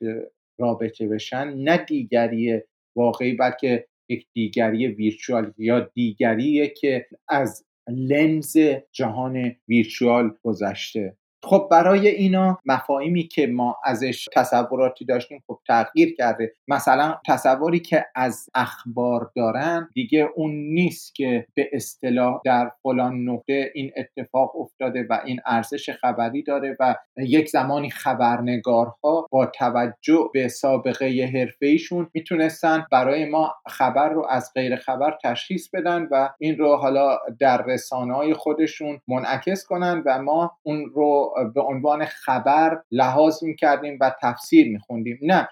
رابطه بشن نه دیگری واقعی بلکه یک دیگری ویرچوال یا دیگریه که از لنز جهان ویرچوال گذشته. خب برای اینا مفاهیمی که ما ازش تصوراتی داشتیم خب تغییر کرده. مثلا تصوری که از اخبار دارن دیگه اون نیست که به اصطلاح در فلان نقطه این اتفاق افتاده و این ارزش خبری داره و یک زمانی خبرنگارها با توجه به سابقه حرفه‌ایشون می‌تونستن برای ما خبر رو از غیر خبر تشخیص بدن و این رو حالا در رسانه های خودشون منعکس کنن و ما اون رو به عنوان خبر لحاظ می‌کردیم و تفسیر میخوندیم. نه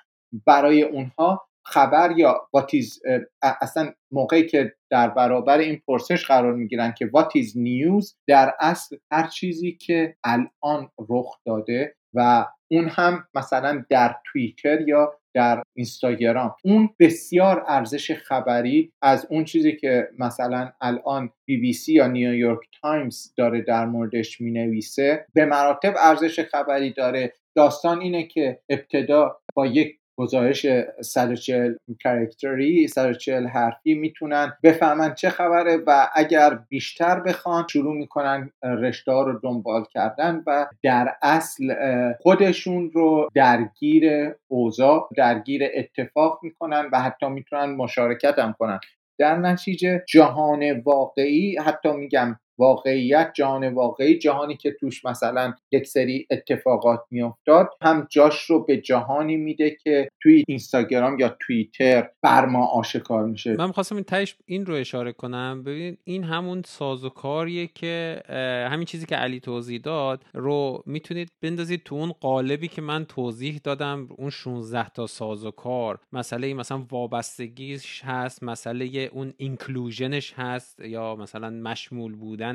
برای اونها خبر یا what is اصلا موقعی که در برابر این پرسش قرار می‌گیرن که what is news در اصل هر چیزی که الان رخ داده و اون هم مثلا در توییتر یا در اینستاگرام. اون بسیار ارزش خبری از اون چیزی که مثلا الان بی بی سی یا نیویورک تایمز داره در موردش می نویسه به مراتب ارزش خبری داره. داستان اینه که ابتدا با یک گزارش 140 کرکتری 140 حرفی می‌تونن بفهمن چه خبره و اگر بیشتر بخوان شروع می‌کنن رشته رو دنبال کردن و در اصل خودشون رو درگیر اوضاع درگیر اتفاق می‌کنن و حتی می‌تونن مشارکت هم کنن. در نتیجه جهان واقعی حتی میگم واقعیت جهان واقعی جهانی که توش مثلا یک سری اتفاقات میافتاد هم جاش رو به جهانی میده که توی اینستاگرام یا توییتر بر ما آشکار میشه. من خواستم این تایش این رو اشاره کنم. ببین این همون سازوکاریه که همین چیزی که علی توضیح داد رو می‌تونید بندازید تو اون قالبی که من توضیح دادم اون 16 تا سازوکار مسئله مثلا وابستگیش هست مسئله اون اینکلوژنش هست یا مثلا مشمول بودن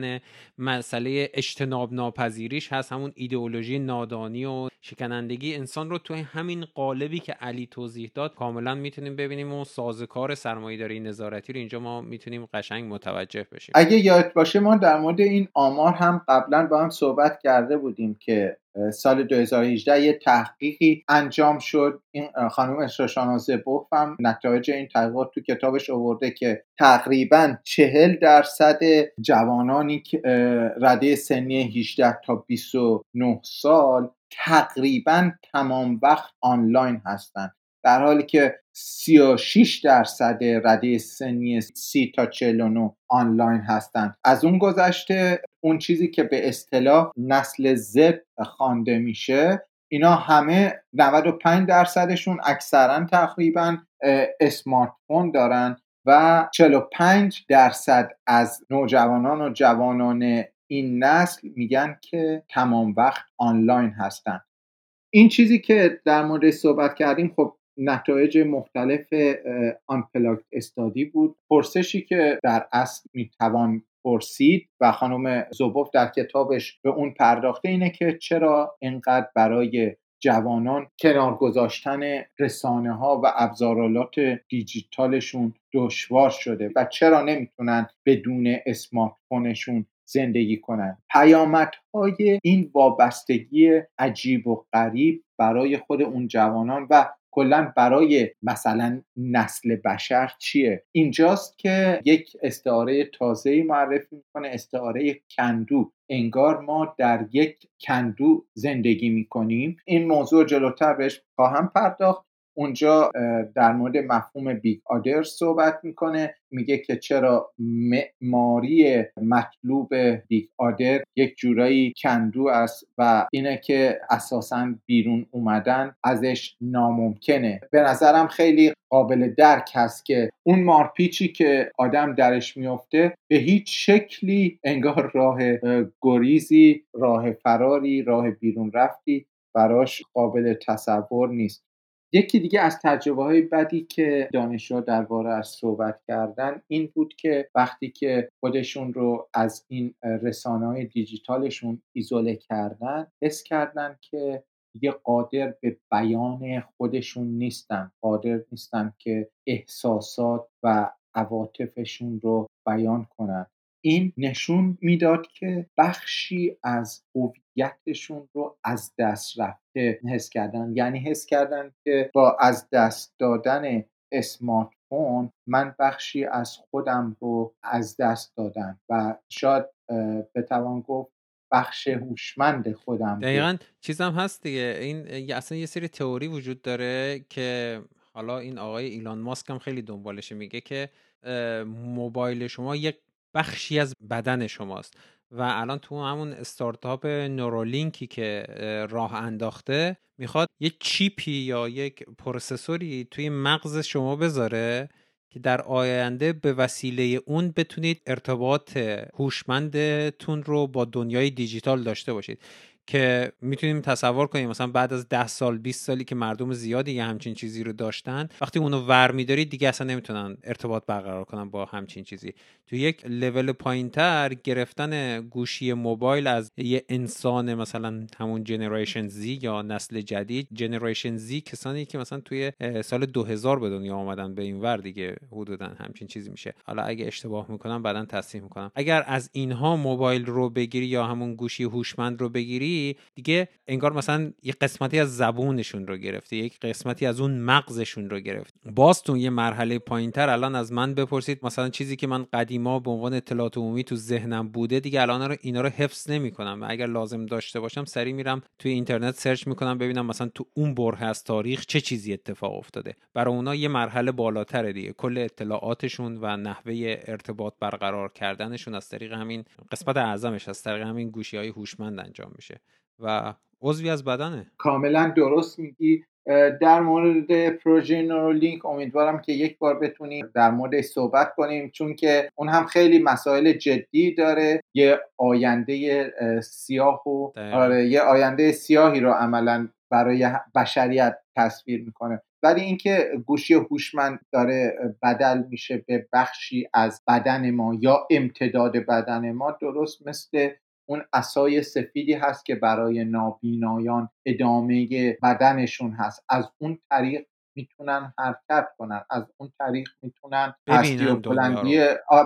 مسئله اجتناب ناپذیریش هست همون ایدئولوژی نادانی و شکنندگی انسان رو توی همین قالبی که علی توضیح داد کاملا می‌تونیم ببینیم و سازکار سرمایه‌داری نظارتی رو اینجا ما می‌تونیم قشنگ متوجه بشیم. اگه یاد باشه ما در مورد این آمار هم قبلا با هم صحبت کرده بودیم که سال 2018 یه تحقیقی انجام شد. این خانم اشراشانا زبوف هم نتایج این تحقیقات تو کتابش آورده که تقریبا چهل درصد جوانانی که رده سنی 18 تا 29 سال تقریبا تمام وقت آنلاین هستند. در حالی که 36 درصد رده سنی 30 تا 49 آنلاین هستند. از اون گذشته اون چیزی که به اصطلاح نسل زد خوانده میشه اینا همه 95 درصدشون اکثرا تقریبا اسمارت فون دارن و 45 درصد از نوجوانان و جوانان این نسل میگن که تمام وقت آنلاین هستن. این چیزی که در مورد صحبت کردیم خب نتایج مختلف آنپلاک استادی بود. پرسشی که در اصل می‌توان پرسید و خانم زوبوف در کتابش به اون پرداخته اینه که چرا اینقدر برای جوانان کنار گذاشتن رسانه ها و ابزارالات دیجیتالشون دشوار شده و چرا نمی‌تونن بدون اسمارت فونشون زندگی کنند پیامدهای این وابستگی عجیب و غریب برای خود اون جوانان و کلا برای مثلا نسل بشر چیه؟ اینجاست که یک استعاره تازه معرفی می‌کنه استعاره کندو. انگار ما در یک کندو زندگی می‌کنیم. این موضوع جلوتر بهش خواهم پرداخت. اونجا در مورد مفهوم Big Other صحبت می‌کنه. میگه که چرا معماری مطلوب Big Other یک جورایی کندو است و اینه که اساسا بیرون اومدن ازش ناممکنه. به نظرم خیلی قابل درک هست که اون مارپیچی که آدم درش میفته به هیچ شکلی انگار راه گریزی راه فراری راه بیرون رفتی براش قابل تصور نیست. یکی دیگه از تجربه های بدی که دانشجو درباره از صحبت کردن این بود که وقتی که خودشون رو از این رسانه های دیجیتالشون ایزوله کردن حس کردن که دیگه قادر به بیان خودشون نیستن قادر نیستن که احساسات و عواطفشون رو بیان کنن. این نشون می‌داد که بخشی از هویتشون رو از دست رفته حس کردن. یعنی حس کردن که با از دست دادن اسمارت فون من بخشی از خودم رو از دست دادم و شاید بتوان گفت بخش هوشمند خودم دقیقا چیزم هست دیگه. این اصلا یه سری تئوری وجود داره که حالا این آقای ایلان ماسک هم خیلی دنبالشه میگه که موبایل شما یک بخشی از بدن شماست. و الان تو همون استارتاپ نورولینکی که راه انداخته می‌خواد یک چیپی یا یک پروسسوری توی مغز شما بذاره که در آینده به وسیله اون بتونید ارتباط هوشمندتون رو با دنیای دیجیتال داشته باشید. که می‌تونیم تصور کنیم مثلا بعد از ده سال 20 سالی که مردم زیادی یه همچین چیزی رو داشتن وقتی اونو ور میدارید دیگه اصلا نمی‌تونن ارتباط برقرار کنن با همچین چیزی. تو یک لول پایینتر گرفتن گوشی موبایل از یه انسان مثلا همون جنریشن زی یا نسل جدید. جنریشن زی کسانی که مثلا توی سال 2000 به دنیا آمدن به این ور دیگه حدودا همچین چیزی میشه. حالا اگه اشتباه می‌کنم بعدا تصحیح می‌کنم. اگر از اینها موبایل رو بگیری یا همون گوشی هوشمند رو بگیری دیگه انگار مثلا یه قسمتی از زبونشون رو گرفته یک قسمتی از اون مغزشون رو گرفت باز یه مرحله پایینتر الان از من بپرسید مثلا چیزی که من قدیما به عنوان اطلاعات عمومی تو ذهنم بوده دیگه الان رو اینا رو حفظ نمی‌کنم. و اگر لازم داشته باشم سری میرم توی اینترنت سرچ می‌کنم ببینم مثلا تو اون بره از تاریخ چه چیزی اتفاق افتاده. برای اونا یه مرحله بالاتره دیگه. کل اطلاعاتشون و نحوه ارتباط برقرار کردنشون از طریق همین قسمت اعظمش از طریق همین گوشی های هوشمند انجام میشه. و عضوی از بدنه. کاملا درست میگی. در مورد پروژه نورولینک امیدوارم که یک بار بتونیم در مورد صحبت کنیم چون که اون هم خیلی مسائل جدی داره. یه آینده سیاه و آره یه آینده سیاهی رو عملا برای بشریت تصویر می‌کنه. ولی اینکه گوشی هوشمند داره بدل میشه به بخشی از بدن ما یا امتداد بدن ما درست مثل اون اسای سفیدی هست که برای نابینایان ادامه بدنشون هست. از اون طریق می‌تونن حرکت کنن. از اون طریق می‌تونن پستی و بلندی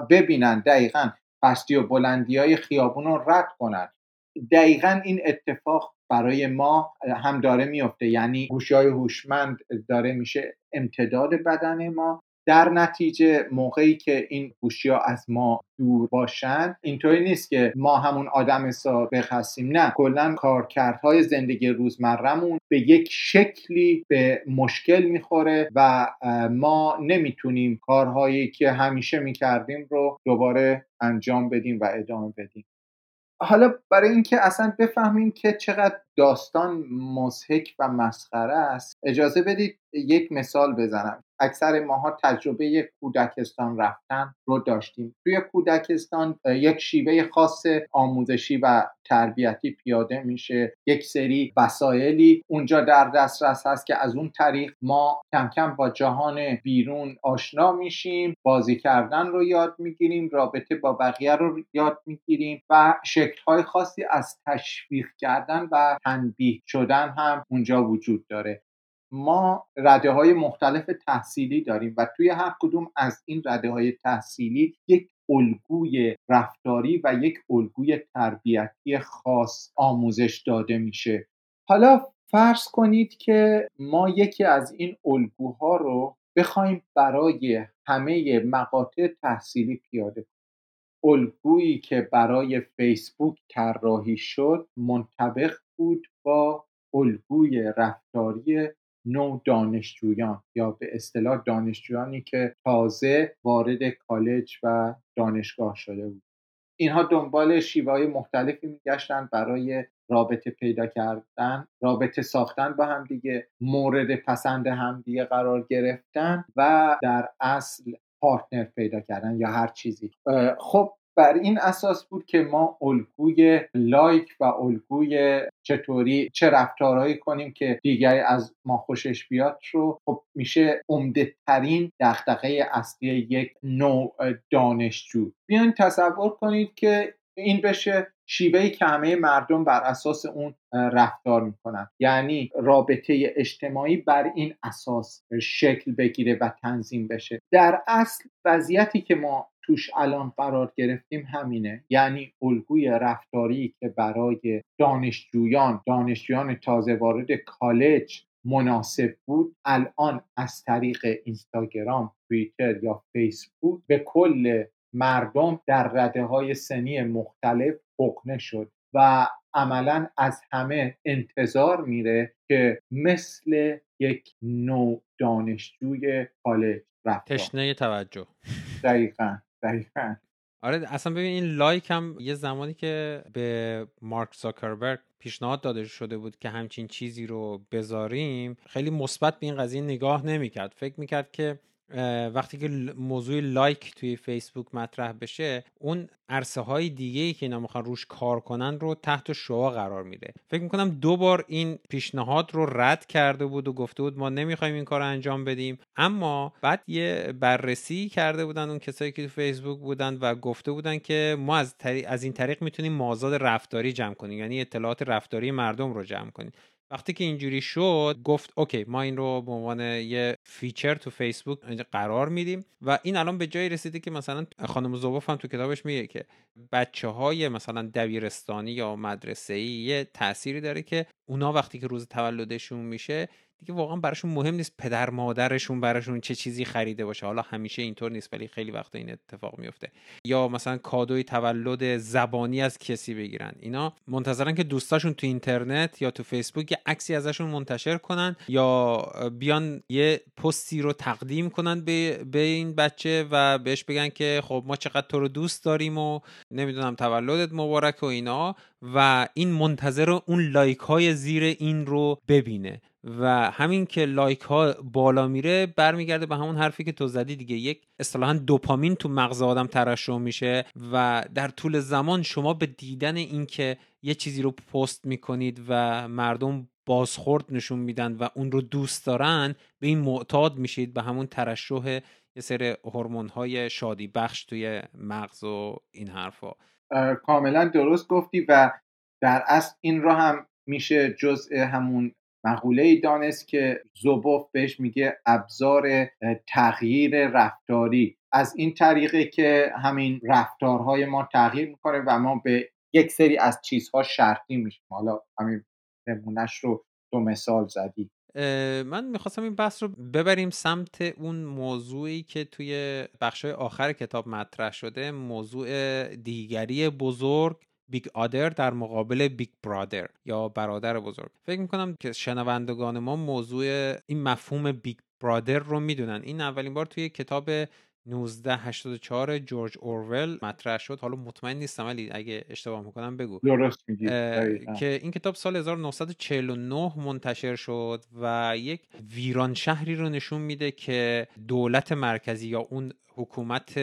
ببینن دقیقا. پستی و بلندی های خیابون رو رد کنن. دقیقا این اتفاق برای ما هم داره میفته یعنی گوشی های هوشمند داره میشه امتداد بدن ما. در نتیجه موقعی که این گوشی ها از ما دور باشن اینطوری نیست که ما همون آدم سابق هستیم نه کلا کارکردهای زندگی روزمرهمون به یک شکلی به مشکل می‌خوره و ما نمی‌تونیم کارهایی که همیشه می‌کردیم رو دوباره انجام بدیم و ادامه بدیم. حالا برای اینکه اصلا بفهمیم که چقدر داستان مزهک و مسخره است اجازه بدید یک مثال بزنم. اکثر ماها تجربه کودکستان رفتن رو داشتیم. توی کودکستان یک شیوه خاص آموزشی و تربیتی پیاده میشه. یک سری وسایلی اونجا در دسترس هست که از اون طریق ما کم کم با جهان بیرون آشنا میشیم بازی کردن رو یاد می‌گیریم رابطه با بقیه رو یاد می‌گیریم و شکلهای خاصی از تشویق کردن و تنبیه شدن هم اونجا وجود داره. ما رده های مختلف تحصیلی داریم و توی هر کدوم از این رده های تحصیلی یک الگوی رفتاری و یک الگوی تربیتی خاص آموزش داده میشه. حالا فرض کنید که ما یکی از این الگوها رو بخوایم برای همه مقاطع تحصیلی پیاده کنیم. الگویی که برای فیسبوک طراحی شد منطبق بود با الگوی رفتاری نو دانشجویان یا به اصطلاح دانشجویانی که تازه وارد کالج و دانشگاه شده بود. اینها دنبال شیوه مختلفی میگشتن برای رابطه پیدا کردن رابطه ساختن با همدیگه مورد پسند همدیگه قرار گرفتن و در اصل پارتنر پیدا کردن یا هر چیزی. خب بر این اساس بود که ما الگوی لایک و الگوی چطوری چه رفتارهایی کنیم که دیگری از ما خوشش بیاد رو خب میشه عمده ترین دغدغه اصلی یک نوع دانشجو. بیاین تصور کنید که این بشه شیوهی که همه مردم بر اساس اون رفتار می‌کنن. یعنی رابطه اجتماعی بر این اساس شکل بگیره و تنظیم بشه. در اصل وضعیتی که ما توش الان قرار گرفتیم همینه. یعنی الگوی رفتاری که برای دانشجویان دانشجویان تازه وارد کالج مناسب بود الان از طریق اینستاگرام توییتر یا فیسبوک به کل مردم در رده های سنی مختلف حقنه شد و عملا از همه انتظار میره که مثل یک نوع دانشجوی کالج رفتار. تشنه توجه. دقیقا. دقیقا. آره اصلا ببین این لایک هم یه زمانی که به مارک زاکربرگ پیشنهاد داده شده بود که همچین چیزی رو بذاریم خیلی مثبت به این قضیه نگاه نمی‌کرد. فکر می‌کرد که وقتی که موضوع like توی فیسبوک مطرح بشه اون عرصه های دیگه ای که اینا می‌خوان روش کار کنن رو تحت شعاع قرار میده. فکر می‌کنم دو بار این پیشنهاد رو رد کرده بود و گفته بود ما نمی‌خوایم این کار رو انجام بدیم. اما بعد یه بررسی کرده بودن اون کسایی که تو فیسبوک بودن و گفته بودن که ما از, از این طریق می‌تونیم مازاد رفتاری جمع کنیم. یعنی اطلاعات رفتاری مردم رو جمع کنیم. وقتی که اینجوری شد گفت okay ما این رو به عنوان یه feature تو فیسبوک قرار میدیم. و این الان به جایی رسیده که مثلا خانم زوبوف هم تو کتابش میگه که بچه های مثلا دبیرستانی یا مدرسه ای یه تأثیری داره که اونا وقتی که روز تولدشون میشه دیگه واقعا براشون مهم نیست پدر مادرشون براشون چه چیزی خریده باشه. حالا همیشه اینطور نیست ولی خیلی وقت این اتفاق میفته. یا مثلا کادوی تولد زبانی از کسی بگیرن. اینا منتظرن که دوستاشون تو اینترنت یا تو فیسبوک یه عکسی ازشون منتشر کنن یا بیان یه پستی رو تقدیم کنن به, به این بچه و بهش بگن که خب ما چقدر تو رو دوست داریم و نمی‌دونم تولدت مبارک و اینا. و این منتظر اون لایک های زیر این رو ببینه. و همین که لایک ها بالا میره برمیگرده به همون حرفی که تو زدی دیگه. یک اصطلاحا دوپامین تو مغز آدم ترشح میشه و در طول زمان شما به دیدن اینکه یه چیزی رو پست می‌کنید و مردم بازخورد نشون میدن و اون رو دوست دارن به این معتاد میشید به همون ترشح یه سری هورمون های شادی بخش توی مغز و این حرفا. کاملا درست گفتی و در اصل این رو هم میشه جزء همون مقوله ای دانست که زوبوف بهش میگه ابزار تغییر رفتاری. از این طریقه که همین رفتارهای ما تغییر می‌کنه و ما به یک سری از چیزها شرطی میشیم. حالا همین نمونش رو دو مثال زدی. من می‌خواستم این بحث رو ببریم سمت اون موضوعی که توی بخشای آخر کتاب مطرح شده موضوع دیگری بزرگ Big Other در مقابل Big Brother یا برادر بزرگ. فکر می‌کنم که شنوندگان ما موضوع این مفهوم Big Brother رو می‌دونن. این اولین بار توی کتاب 1984 جورج اورول مطرح شد. حالا مطمئن نیستم ولی اگه اشتباه می‌کنم بگو. درست میگی. که این کتاب سال 1949 منتشر شد و یک ویران شهری رو نشون میده که دولت مرکزی یا اون حکومت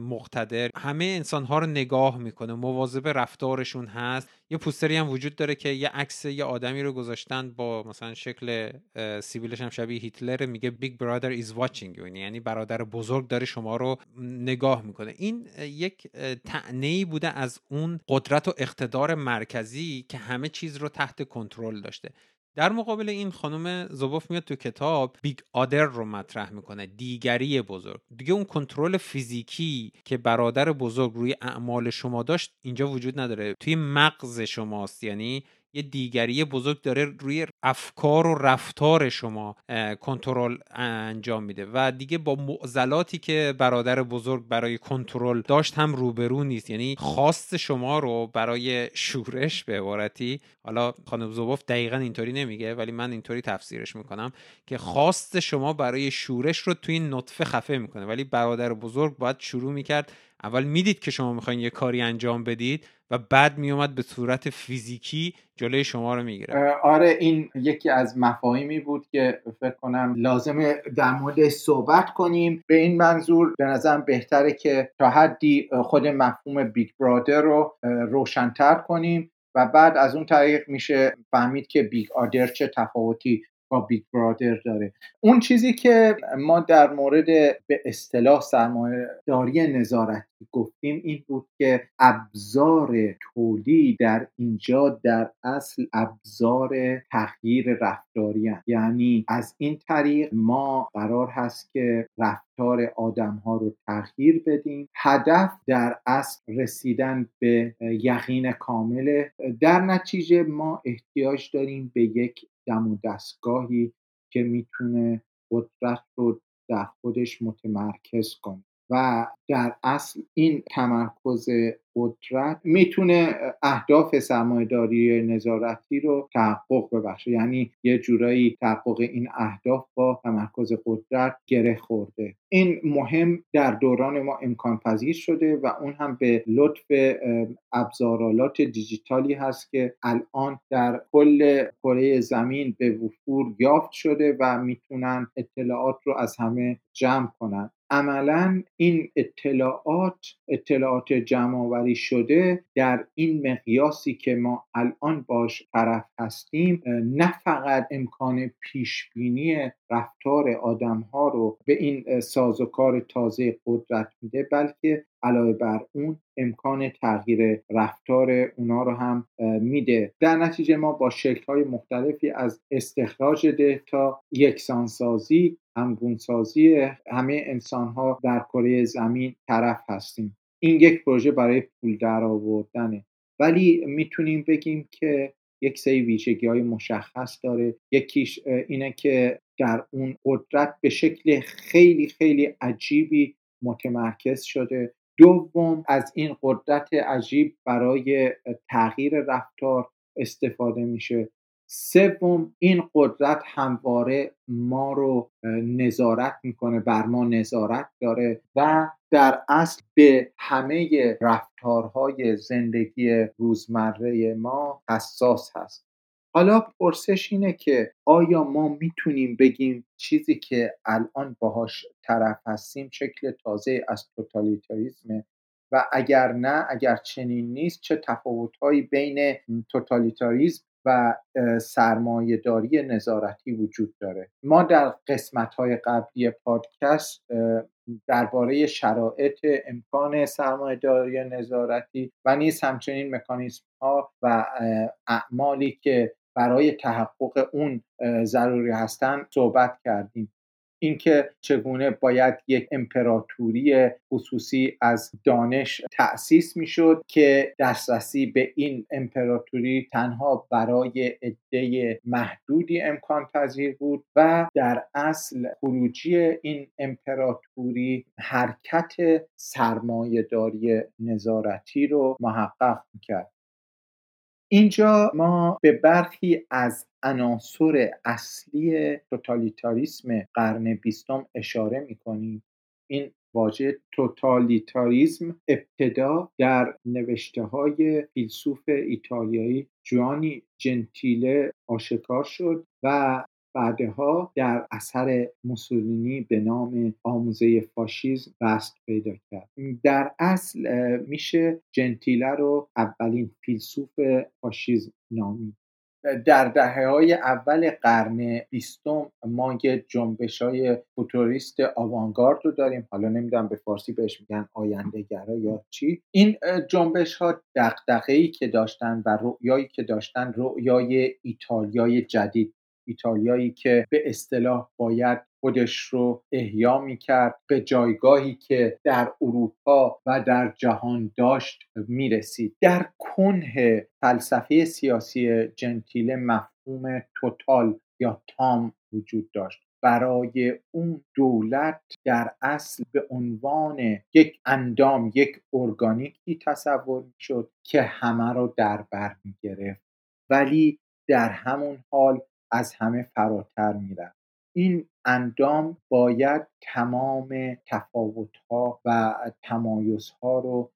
مقتدر. همه انسان ها رو نگاه می‌کنه. مواظب رفتارشون هست. یه پوستری هم وجود داره که یه عکس یه آدمی رو گذاشتن با مثلا شکل سیبیلش هم شبیه هیتلر. میگه Big Brother is watching یعنی برادر بزرگ داره شما رو نگاه می‌کنه. این یک تعنی بوده از اون قدرت و اقتدار مرکزی که همه چیز رو تحت کنترل داشته. در مقابل این خانم زوبوف میاد تو کتاب Big Other رو مطرح می‌کنه دیگری بزرگ. دیگه اون کنترل فیزیکی که برادر بزرگ روی اعمال شما داشت اینجا وجود نداره. توی مغز شماست یعنی یه دیگری بزرگ داره روی افکار و رفتار شما کنترل انجام میده و دیگه با معضلاتی که برادر بزرگ برای کنترل داشت هم روبرو نیست. یعنی خواست شما رو برای شورش به عبارتی حالا خانم زوبوف دقیقا اینطوری نمیگه ولی من اینطوری تفسیرش می‌کنم که خواست شما برای شورش رو توی نطفه خفه می‌کنه. ولی برادر بزرگ باید شروع می‌کرد. اول می‌دید که شما می‌خواین یه کاری انجام بدید و بعد میومد به صورت فیزیکی جلوی شما رو می‌گیره آره این یکی از مفاهیمی بود که فکر کنم لازمه در مورد صحبت کنیم. به این منظور به نظرم بهتره که تا حدی خود مفهوم Big Brother رو روشنتر کنیم و بعد از اون طریق میشه فهمید که Big Other چه تفاوتی با بیگ برادر داره. اون چیزی که ما در مورد به اصطلاح سرمایه داری نظارتی گفتیم این بود که ابزار تولید در اینجا در اصل ابزار تغییر رفتاری هست. یعنی از این طریق ما قرار هست که رفتار آدم ها رو تغییر بدیم. هدف در اصل رسیدن به یقین کامل. در نتیجه ما احتیاج داریم به یک دم و دستگاهی که می‌تونه قدرت رو در خودش متمرکز کنه. و در اصل این تمرکز قدرت می‌تونه اهداف سرمایهداری نظارتی رو تحقق ببخشه. یعنی یه جورایی تحقق این اهداف با تمرکز قدرت گره خورده. این مهم در دوران ما امکان پذیر شده و اون هم به لطف ابزارالات دیجیتالی هست که الان در کل کره زمین به وفور یافت شده و می‌تونن اطلاعات رو از همه جمع کنن. عملا این اطلاعات اطلاعات جمع شده در این مقیاسی که ما الان باش طرف هستیم نه فقط امکان پیش بینی رفتار آدم ها رو به این سازوکار تازه قدرت میده بلکه علاوه بر اون امکان تغییر رفتار اونا رو هم میده. در نتیجه ما با شکل های مختلفی از استخراج دیتا یکسانسازی همگونسازی همه انسان ها در کره زمین طرف هستیم. این یک پروژه برای پول در آوردنه. ولی می‌تونیم بگیم که یک سری ویژگی های مشخص داره. یکیش اینه که در اون قدرت به شکل خیلی خیلی عجیبی متمرکز شده. دوم از این قدرت عجیب برای تغییر رفتار استفاده میشه. سوم این قدرت همواره ما رو نظارت می‌کنه بر ما نظارت داره و در اصل به همه رفتارهای زندگی روزمره ما حساس هست. حالا پرسش اینه که آیا ما می‌تونیم بگیم چیزی که الان باهاش طرف هستیم شکل تازه از توتالیتاریزمه و اگر نه اگر چنین نیست چه تفاوتهایی بین توتالیتاریزم و سرمایهداری نظارتی وجود داره. ما در قسمت های قبلی پادکست درباره شرایط امکان سرمایهداری نظارتی و نیز همچنین مکانیزم ها و اعمالی که برای تحقق اون ضروری هستند صحبت کردیم. اینکه چگونه باید یک امپراتوری خصوصی از دانش تأسیس می‌شد که دسترسی به این امپراتوری تنها برای عده محدودی امکان پذیر بود و در اصل خروجی این امپراتوری حرکت سرمایهداری نظارتی رو محقق می‌کرد. اینجا ما به برخی از عناصر اصلی توتالیتاریسم قرن بیستم اشاره می‌کنیم. این واژه توتالیتاریسم ابتدا در نوشته های فیلسوف ایتالیایی جوانی جنتیله آشکار شد و بعدها در اثر موسولینی به نام آموزه فاشیزم بست پیدا کرد. در اصل میشه جنتیله رو اولین فیلسوف فاشیزم نامید. در دهه های اول قرن بیستم ما یه جنبش های فوتوریست آوانگارد رو داریم. حالا نمی‌دونم به فارسی بهش میگن آینده یا چی. این جنبش ها دقدقه که داشتن و رؤیایی که داشتن رؤیای ایتالیای جدید ایتالیایی که به اصطلاح باید خودش رو احیا می‌کرد به جایگاهی که در اروپا و در جهان داشت می‌رسید. در کنه فلسفه سیاسی جنتیل مفهوم توتال یا تام وجود داشت. برای اون دولت در اصل به عنوان یک اندام یک ارگانیکی تصور شد که همه رو در بر می گرفت ولی در همون حال از همه فراتر می‌رفت این اندام باید تمام تفاوتها و تمایزها رو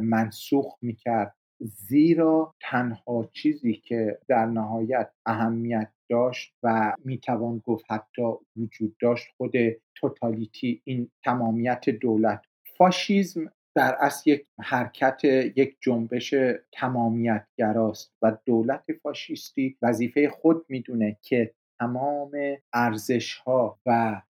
منسوخ می‌کرد. زیرا تنها چیزی که در نهایت اهمیت داشت و می‌توان گفت حتی وجود داشت خود توتالیتی این تمامیت دولت. فاشیزم در اصل یک حرکت یک جنبش تمامیت گراست و دولت فاشیستی وظیفه خود می‌دونه که تمام ارزش ها و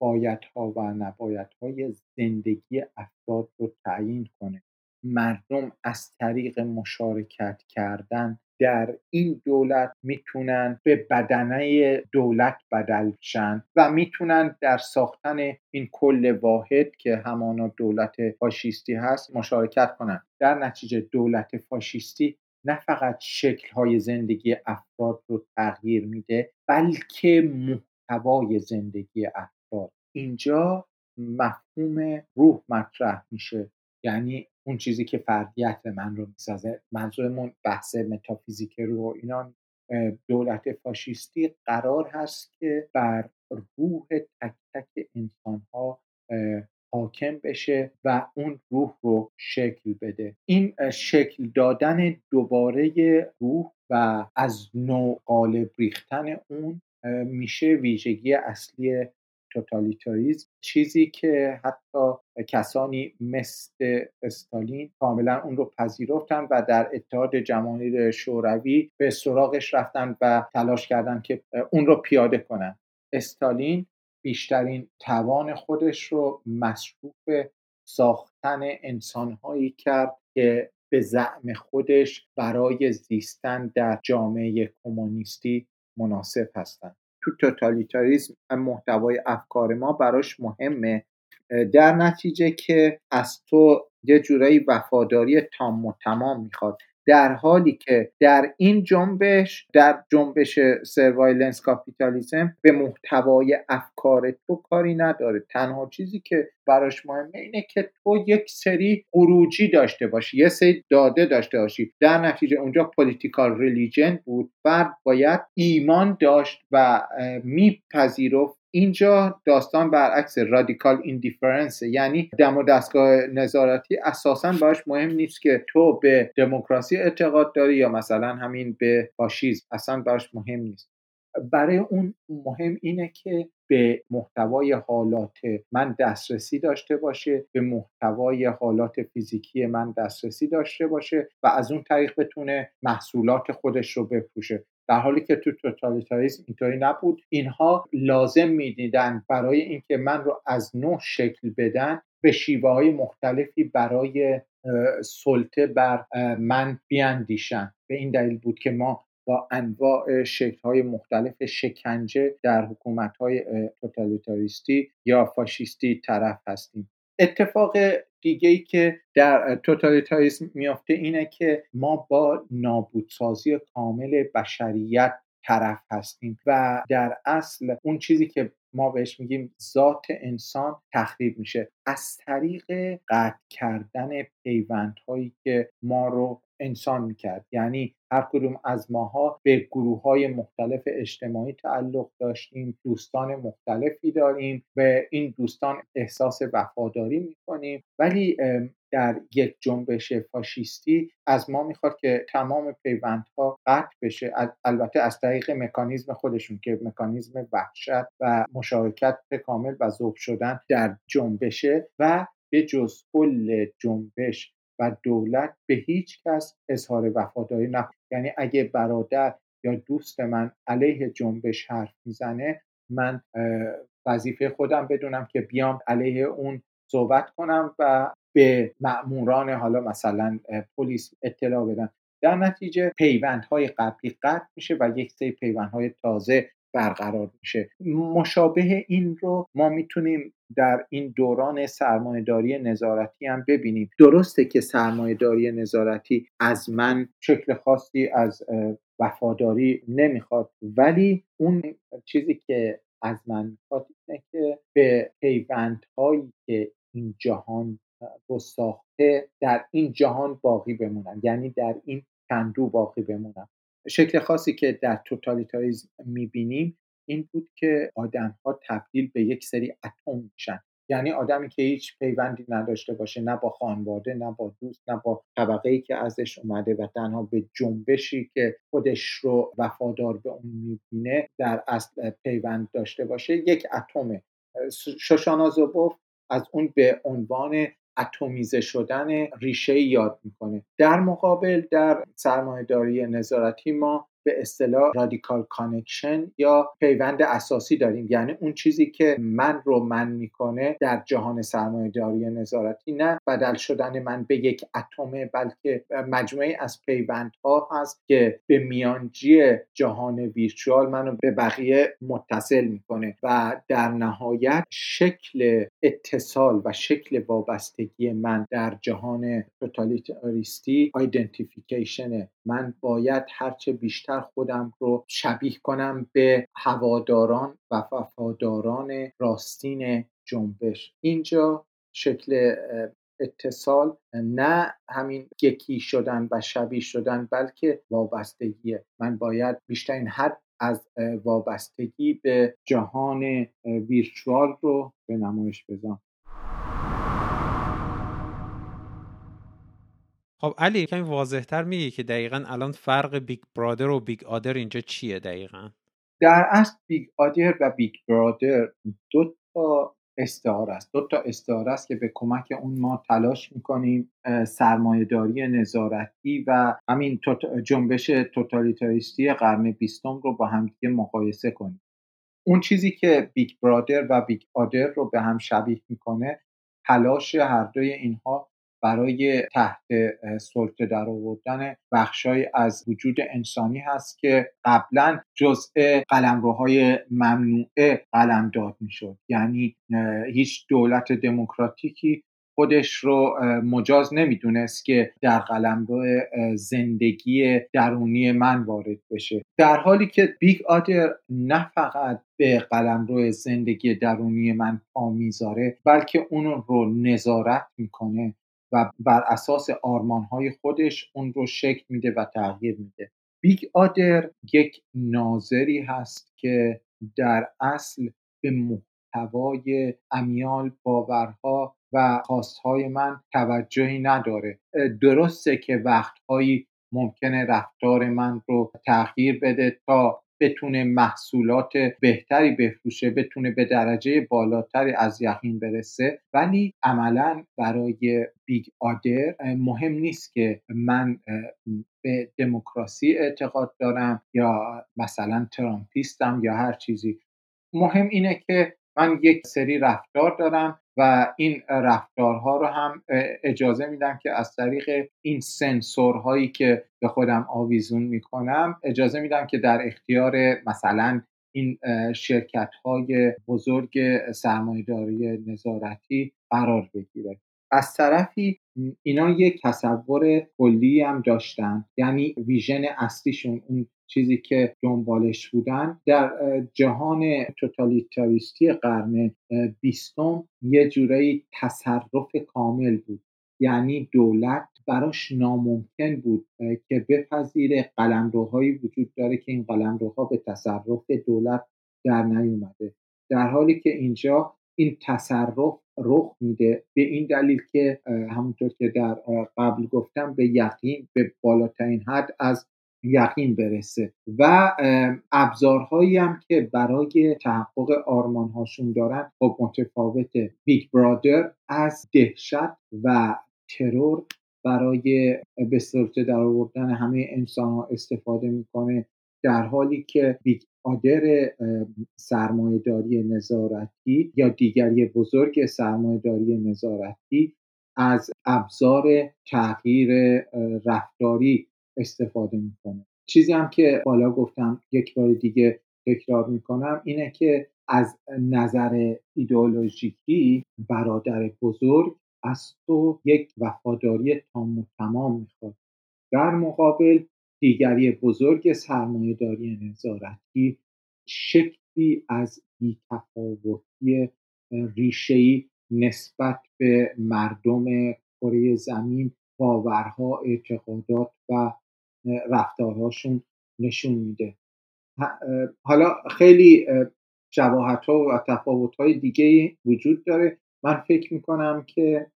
ها و های زندگی افراد رو تعیین کنه. مردم از طریق مشارکت کردن در این دولت می‌تونن به بدنه دولت بدل شن و می‌تونن در ساختن این کل واحد که همانا دولت فاشیستی هست مشارکت کنن. در نتیجه دولت فاشیستی نه فقط شکلهای زندگی افراد رو تغییر میده بلکه محتوای زندگی افراد. اینجا مفهوم روح مطرح میشه. یعنی اون چیزی که فردیت من رو می‌سازه. منظورمون بحث متافیزیک رو اینا دولت فاشیستی قرار هست که بر روح تک تک انسان ها حاکم بشه و اون روح رو شکل بده. این شکل دادن دوباره روح و از نوع قالب ریختن اون میشه ویژگی اصلی توتالیتاریزم چیزی که حتی کسانی مثل استالین کاملا اون رو پذیرفتن و در اتحاد جماهیر شوروی به سراغش رفتن و تلاش کردن که اون رو پیاده کنن. استالین بیشترین توان خودش رو مصروف ساختن انسانهایی کرد که به زعم خودش برای زیستن در جامعه کمونیستی مناسب هستند. تو توتالیتاریزم محتوای افکار ما براش مهمه. در نتیجه که از تو یه جورایی وفاداری تام و تمام می‌خواد. در حالی که در این جنبش در جنبش surveillance capitalism به محتوای افکار تو کاری نداره. تنها چیزی که براش مهمه اینه که تو یک سری خروجی داشته باشی یه سری داده داشته باشی. در نتیجه اونجا political religion بود. فرد باید ایمان داشت و میپذیرفت اینجا داستان برعکس radical indifference یعنی دم و دستگاه نظارتی اساسا باش مهم نیست که تو به دموکراسی اعتقاد داری یا مثلا همین به فاشیسم اصلا باش مهم نیست. برای اون مهم اینه که به محتوای حالات من دسترسی داشته باشه به محتوای حالات فیزیکی من دسترسی داشته باشه و از اون طریق بتونه محصولات خودش رو بفروشه. در حالی که تو توتالیتاریسم اینطوری نبود. اینها لازم می‌دیدن برای اینکه من رو از نوع شکل بدن به شیوه های مختلفی برای سلطه بر من بیاندیشن. به این دلیل بود که ما با انواع شکل های مختلف شکنجه در حکومت های توتالیتاریستی یا فاشیستی طرف هستیم. اتفاق دیگه ای که در توتالیتاریسم میافته اینه که ما با نابودسازی کامل بشریت طرف هستیم و در اصل اون چیزی که ما بهش میگیم ذات انسان تخریب میشه. از طریق قطع کردن پیوندهایی که ما رو انسان می‌کرد. یعنی هر کدوم از ماها به گروه های مختلف اجتماعی تعلق داشتیم دوستان مختلفی داریم و این دوستان احساس وفاداری می‌کنیم. ولی در یک جنبش فاشیستی از ما می‌خواد که تمام پیوندها قطع بشه. البته از طریق مکانیزم خودشون که مکانیزم وحشت و مشارکت کامل و ذوب شدن در جنبشه و به جز کل جنبش و دولت به هیچ کس اظهار وفاداری نکنه یعنی اگه برادر یا دوست من علیه جنبش حرف می‌زنه من وظیفه خودم بدونم که بیام علیه اون صحبت کنم و به مأموران حالا مثلا پلیس اطلاع بدم. در نتیجه پیوندهای قبلی قطع میشه و یک سری پیوندهای تازه برقرار میشه. مشابه این رو ما می‌تونیم در این دوران سرمایهداری نظارتی هم ببینیم. درسته که سرمایهداری نظارتی از من شکل خاصی از وفاداری نمی‌خواد ولی اون چیزی که از من می‌خواد اینه که به پیوندهایی که این جهان رو ساخته در این جهان باقی بمونم. یعنی در این کندو باقی بمونم. شکل خاصی که در توتالیتاریزم می‌بینیم این بود که آدم ها تبدیل به یک سری اتم میشن. یعنی آدمی که هیچ پیوندی نداشته باشه نه با خانواده نه با دوست نه با طبقه ای که ازش اومده و تنها به جنبشی که خودش رو وفادار به اون می‌بینه در اصل پیوند داشته باشه یک اتمه. شوشانا زوبوف از اون به عنوان اتمیزه شدن ریشه یاد می‌کنه. در مقابل در سرمایهداری نظارتی ما به اصطلاح radical connection یا پیوند اساسی داریم. یعنی اون چیزی که من رو من می‌کنه در جهان سرمایهداری نظارتی نه بدل شدن من به یک اتمه بلکه مجموعه از پیوندها هست که به میانجی جهان ویرچوال منو به بقیه متصل می‌کنه و در نهایت شکل اتصال و شکل وابستگی من در جهان توتالیتاریستی آیدنتیفیکیشن من باید هرچه بیشتر خودم رو شبیه کنم به هواداران و وفاداران راستین جنبش. اینجا شکل اتصال نه همین یکی شدن و شبیه شدن بلکه وابستگیه من باید بیشترین حد از وابستگی به جهان virtual رو به نمایش بذارم خب علی کمی واضحتر میگی که دقیقا الان فرق Big Brother و Big Other اینجا چیه دقیقا؟ در اصل Big Other و Big Brother دو تا استعاره است. دو تا استعاره است که به کمک اون ما تلاش می‌کنیم سرمایهداری نظارتی و همین جنبش توتالیتاریستی قرن بیستم رو با همدیگه مقایسه کنیم. اون چیزی که Big Brother و Big Other رو به هم شبیه می‌کنه تلاش هر دوی اینها برای تحت سلطه در آوردن بخشای از وجود انسانی هست که قبلا جزء قلمروهای ممنوعه قلمداد می‌شد. یعنی هیچ دولت دموکراتیکی خودش رو مجاز نمی‌دونست که در قلمرو زندگی درونی من وارد بشه. در حالی که Big Other نه فقط به قلمرو زندگی درونی من پا می‌ذاره بلکه اون رو نظارت می‌کنه. و بر اساس آرمانهای خودش اون رو شکل میده و تغییر میده. Big Other یک ناظری هست که در اصل به محتوای امیال باورها و خواستهای من توجهی نداره. درسته که وقتهایی ممکنه رفتار من رو تغییر بده تا بتونه محصولات بهتری بفروشه بتونه به درجه بالاتری از یقین برسه. ولی عملا برای بیگ آدر مهم نیست که من به دموکراسی اعتقاد دارم یا مثلا ترامپیستم یا هر چیزی. مهم اینه که من یک سری رفتار دارم و این رفتارها رو هم اجازه میدم که از طریق این سنسورهایی که به خودم آویزون می‌کنم اجازه میدم که در اختیار مثلا این شرکت های بزرگ سرمایهداری نظارتی قرار بگیره. از طرفی اینا یک تصور کلی هم داشتن یعنی ویژن اصلیشون اون چیزی که دنبالش بودن. در جهان توتالیتاریستی قرن بیستم یه جورایی تصرف کامل بود. یعنی دولت براش ناممکن بود که بپذیره. قلمروهایی وجود داره که این قلمروها به تصرف دولت در نیومده. در حالی که اینجا این تصرف رخ میده به این دلیل که همونطور که در قبل گفتم به یقین به بالاترین حد از یقین برسه. و ابزارهایی هم که برای تحقق آرمانهاشون دارن خب متفاوته. Big Brother از دهشت و ترور برای به سلطه در آوردن همه انسان ها استفاده می‌کنه در حالی که Big Other سرمایهداری نظارتی یا دیگری بزرگ سرمایهداری نظارتی از ابزار تغییر رفتاری استفاده می‌کنه. چیزی هم که بالا گفتم یک بار دیگه تکرار می‌کنم اینه که از نظر ایدئولوژیکی برادر بزرگ از تو یک وفاداری تام و تمام می‌خواد. در مقابل دیگری بزرگ سرمایهداری نظارتی شکلی از بیتفاوتی ریشهای نسبت به مردم کره زمین باورها اعتقادات و رفتارهاشون نشون میده. حالا خیلی شباهت ها و تفاوت های دیگه وجود داره. من فکر می‌کنم که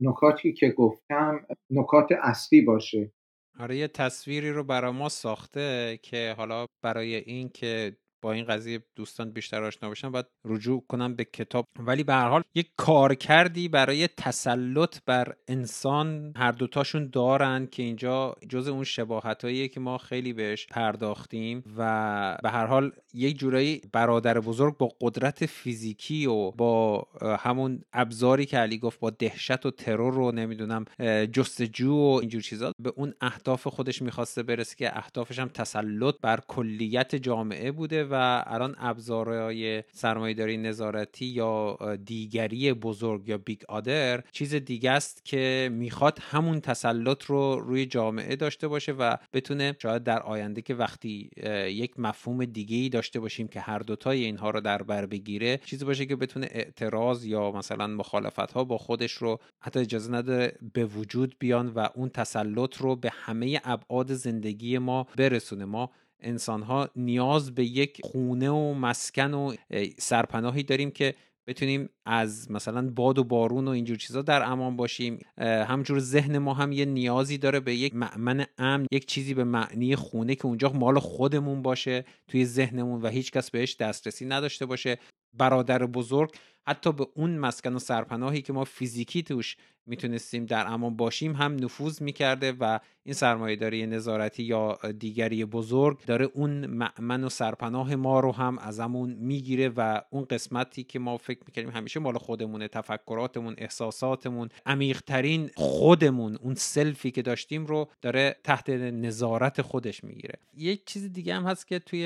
نکاتی که گفتم نکات اصلی باشه. آره یه تصویری رو برای ما ساخته که حالا برای این که این قضیه دوستان بیشتر آشنا بشن باید رجوع کنم به کتاب. ولی به هر حال یک کار کردی برای تسلط بر انسان هر دوتاشون دارن که اینجا جز اون شباهت که ما خیلی بهش پرداختیم و به هر حال یک جورایی برادر بزرگ با قدرت فیزیکی و با همون ابزاری که علی گفت با دهشت و ترور رو نمی‌دونم جستجو و اینجور چیزا به اون اهداف خودش می‌خواسته برسه که اهدافش هم تسلط بر کلیت جامعه بوده و الان ابزارهای سرمایهداری نظارتی یا دیگری بزرگ یا بیگ آدر چیز دیگه است که می‌خواد همون تسلط رو روی جامعه داشته باشه و بتونه شاید در آینده که وقتی یک مفهوم دیگه ای داشته باشیم که هر دوتای اینها رو در بر بگیره چیزی باشه که بتونه اعتراض یا مثلا مخالفت ها با خودش رو حتی اجازه نده به وجود بیان و اون تسلط رو به همه ابعاد زندگی ما برسونه. ما انسان ها نیاز به یک خونه و مسکن و سرپناهی داریم که بتونیم از مثلا باد و بارون و اینجور چیزا در امان باشیم. همجور ذهن ما هم یه نیازی داره به یک معمن امن یک چیزی به معنی خونه که اونجا مال خودمون باشه توی ذهنمون و هیچکس بهش دسترسی نداشته باشه. برادر بزرگ حتی به اون مسکن و سرپناهی که ما فیزیکی توش می‌تونستیم در امان باشیم هم نفوذ می‌کرده و این سرمایهداری نظارتی یا دیگری بزرگ داره اون معمن و سرپناه ما رو هم ازمون می‌گیره و اون قسمتی که ما فکر می‌کردیم همیشه مال خودمونه تفکراتمون احساساتمون عمیقترین خودمون اون سلفی که داشتیم رو داره تحت نظارت خودش می‌گیره. یک چیز دیگه هم هست که توی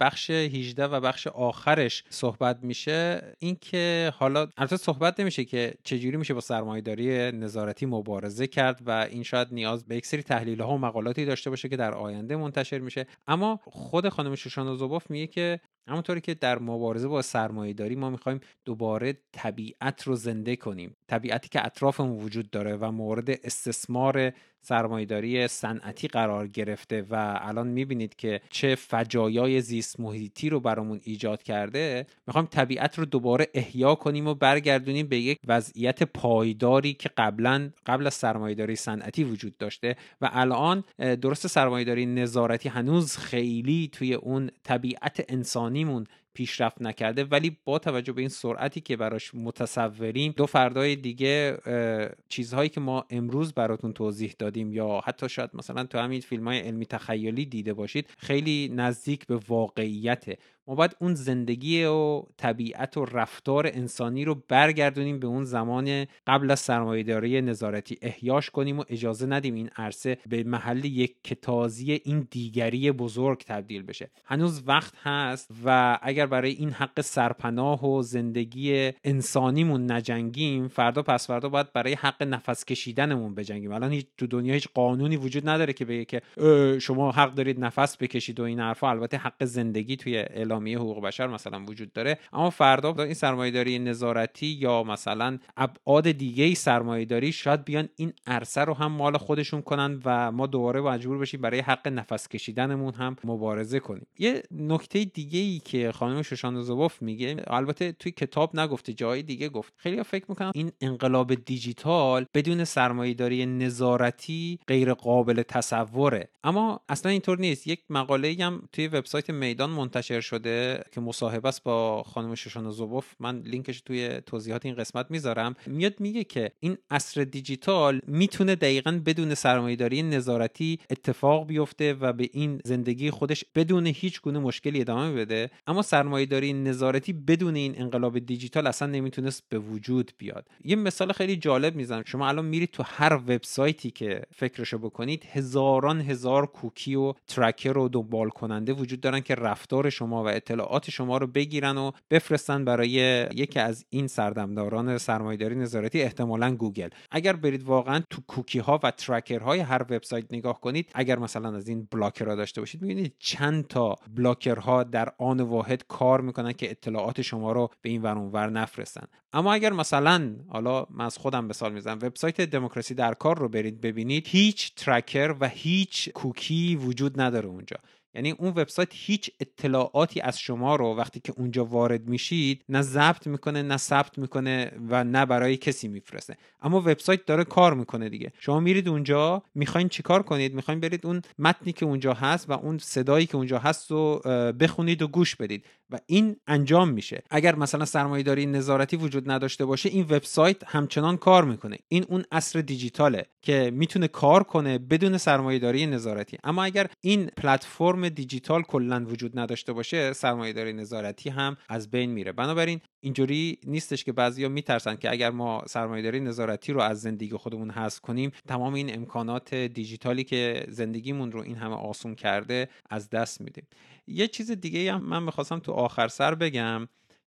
بخش 18 و بخش آخرش صحبت میشه اینکه حالا البته صحبت نمیشه که چجوری میشه با سرمایهداری نظارتی مبارزه کرد و این شاید نیاز به یک سری تحلیل ها و مقالاتی داشته باشه که در آینده منتشر میشه. اما خود خانم شوشان زوباف میگه که همونطوری که در مبارزه با سرمایه داری ما می‌خوایم دوباره طبیعت رو زنده کنیم. طبیعتی که اطرافمون وجود داره و مورد استثمار سرمایهداری صنعتی قرار گرفته و الان می‌بینید که چه فجایای زیست محیطی رو برامون ایجاد کرده می‌خوایم طبیعت رو دوباره احیا کنیم و برگردونیم به یک وضعیت پایداری که قبلا قبل از سرمایهداری صنعتی وجود داشته و الان درست سرمایهداری نظارتی هنوز خیلی توی اون طبیعت انسانیمون پیشرفت نکرده ولی با توجه به این سرعتی که براش متصوریم دو فردای دیگه چیزهایی که ما امروز براتون توضیح دادیم یا حتی شاید مثلا تو همین فیلم های علمی تخیلی دیده باشید خیلی نزدیک به واقعیته ما باید اون زندگی و طبیعت و رفتار انسانی رو برگردونیم به اون زمان قبل از سرمایهداری نظارتی. احیاش کنیم و اجازه ندیم این عرصه به محل یک کتازی این دیگری بزرگ تبدیل بشه. هنوز وقت هست و اگر برای این حق سرپناه و زندگی انسانیمون نجنگیم فردا پس فردا باید برای حق نفس کشیدنمون بجنگیم. الان هیچ تو دنیا هیچ قانونی وجود نداره که بگه که شما حق دارید نفس بکشید و این حرفا. البته حق زندگی توی اعلامیه حقوق بشر مثلا وجود داره اما فردا این سرمایهداری نظارتی یا مثلا ابعاد دیگه ای سرمایهداری شاید بیان این عرصه رو هم مال خودشون کنن و ما دوباره مجبور بشیم برای حق نفس کشیدنمون هم مبارزه کنیم. یه نکته دیگه ای که خانم شوشان زوبوف میگه البته توی کتاب نگفته جای دیگه گفت. خیلی فکر می‌کنم این انقلاب دیجیتال بدون سرمایهداری نظارتی غیر قابل تصوره. اما اصلا اینطور نیست. یک مقاله هم توی وبسایت میدان منتشر شده. که مصاحبه است با خانم شوشان زوبوف. من لینکش توی توضیحات این قسمت می‌ذارم. میاد میگه که این عصر دیجیتال می‌تونه دقیقا بدون سرمایهداری نظارتی اتفاق بیفته و به این زندگی خودش بدون هیچ گونه مشکلی ادامه بده. اما سرمایهداری نظارتی بدون این انقلاب دیجیتال اصلا نمی‌تونست به وجود بیاد. یه مثال خیلی جالب می‌زنم. شما الان میرید تو هر وبسایتی که فکرشو بکنید هزاران هزار کوکی و ترکر و دنبال کننده وجود دارن که رفتار شما و اطلاعات شما رو بگیرن و بفرستن برای یکی از این سردمداران سرمایهداری نظارتی احتمالا گوگل. اگر برید واقعا تو کوکی ها و tracker های هر وبسایت نگاه کنید اگر مثلا از این blocker ها داشته باشید می‌بینید چند تا blocker ها در آن واحد کار می‌کنن که اطلاعات شما رو به این ور ور نفرستن. اما اگر مثلا حالا من از خودم مثال می‌زنم وبسایت دموکراسی در کار رو برید ببینید هیچ tracker و هیچ کوکی وجود نداره اونجا. یعنی اون وبسایت هیچ اطلاعاتی از شما رو وقتی که اونجا وارد میشید نه ضبط می‌کنه نه ثبت می‌کنه و نه برای کسی میفرسته. اما وبسایت داره کار می‌کنه دیگه. شما میرید اونجا می‌خواین چیکار کنید؟ می‌خواین برید اون متنی که اونجا هست و اون صدایی که اونجا هست رو بخونید و گوش بدید. و این انجام میشه. اگر مثلا سرمایه‌داری نظارتی وجود نداشته باشه این وبسایت همچنان کار می‌کنه. این اون اصر دیجیتاله که می‌تونه کار کنه بدون سرمایه‌داری نظارتی. اما اگر این پلتفرم دیجیتال کلا وجود نداشته باشه سرمایه‌داری نظارتی هم از بین میره. بنابراین اینجوری نیستش که بعضیا میترسن که اگر ما سرمایه‌داری نظارتی رو از زندگی خودمون حذف کنیم تمام این امکانات دیجیتالی که زندگیمون رو این همه آسون کرده از دست میدیم. یه چیز دیگه هم من می‌خواستم تو آخر سر بگم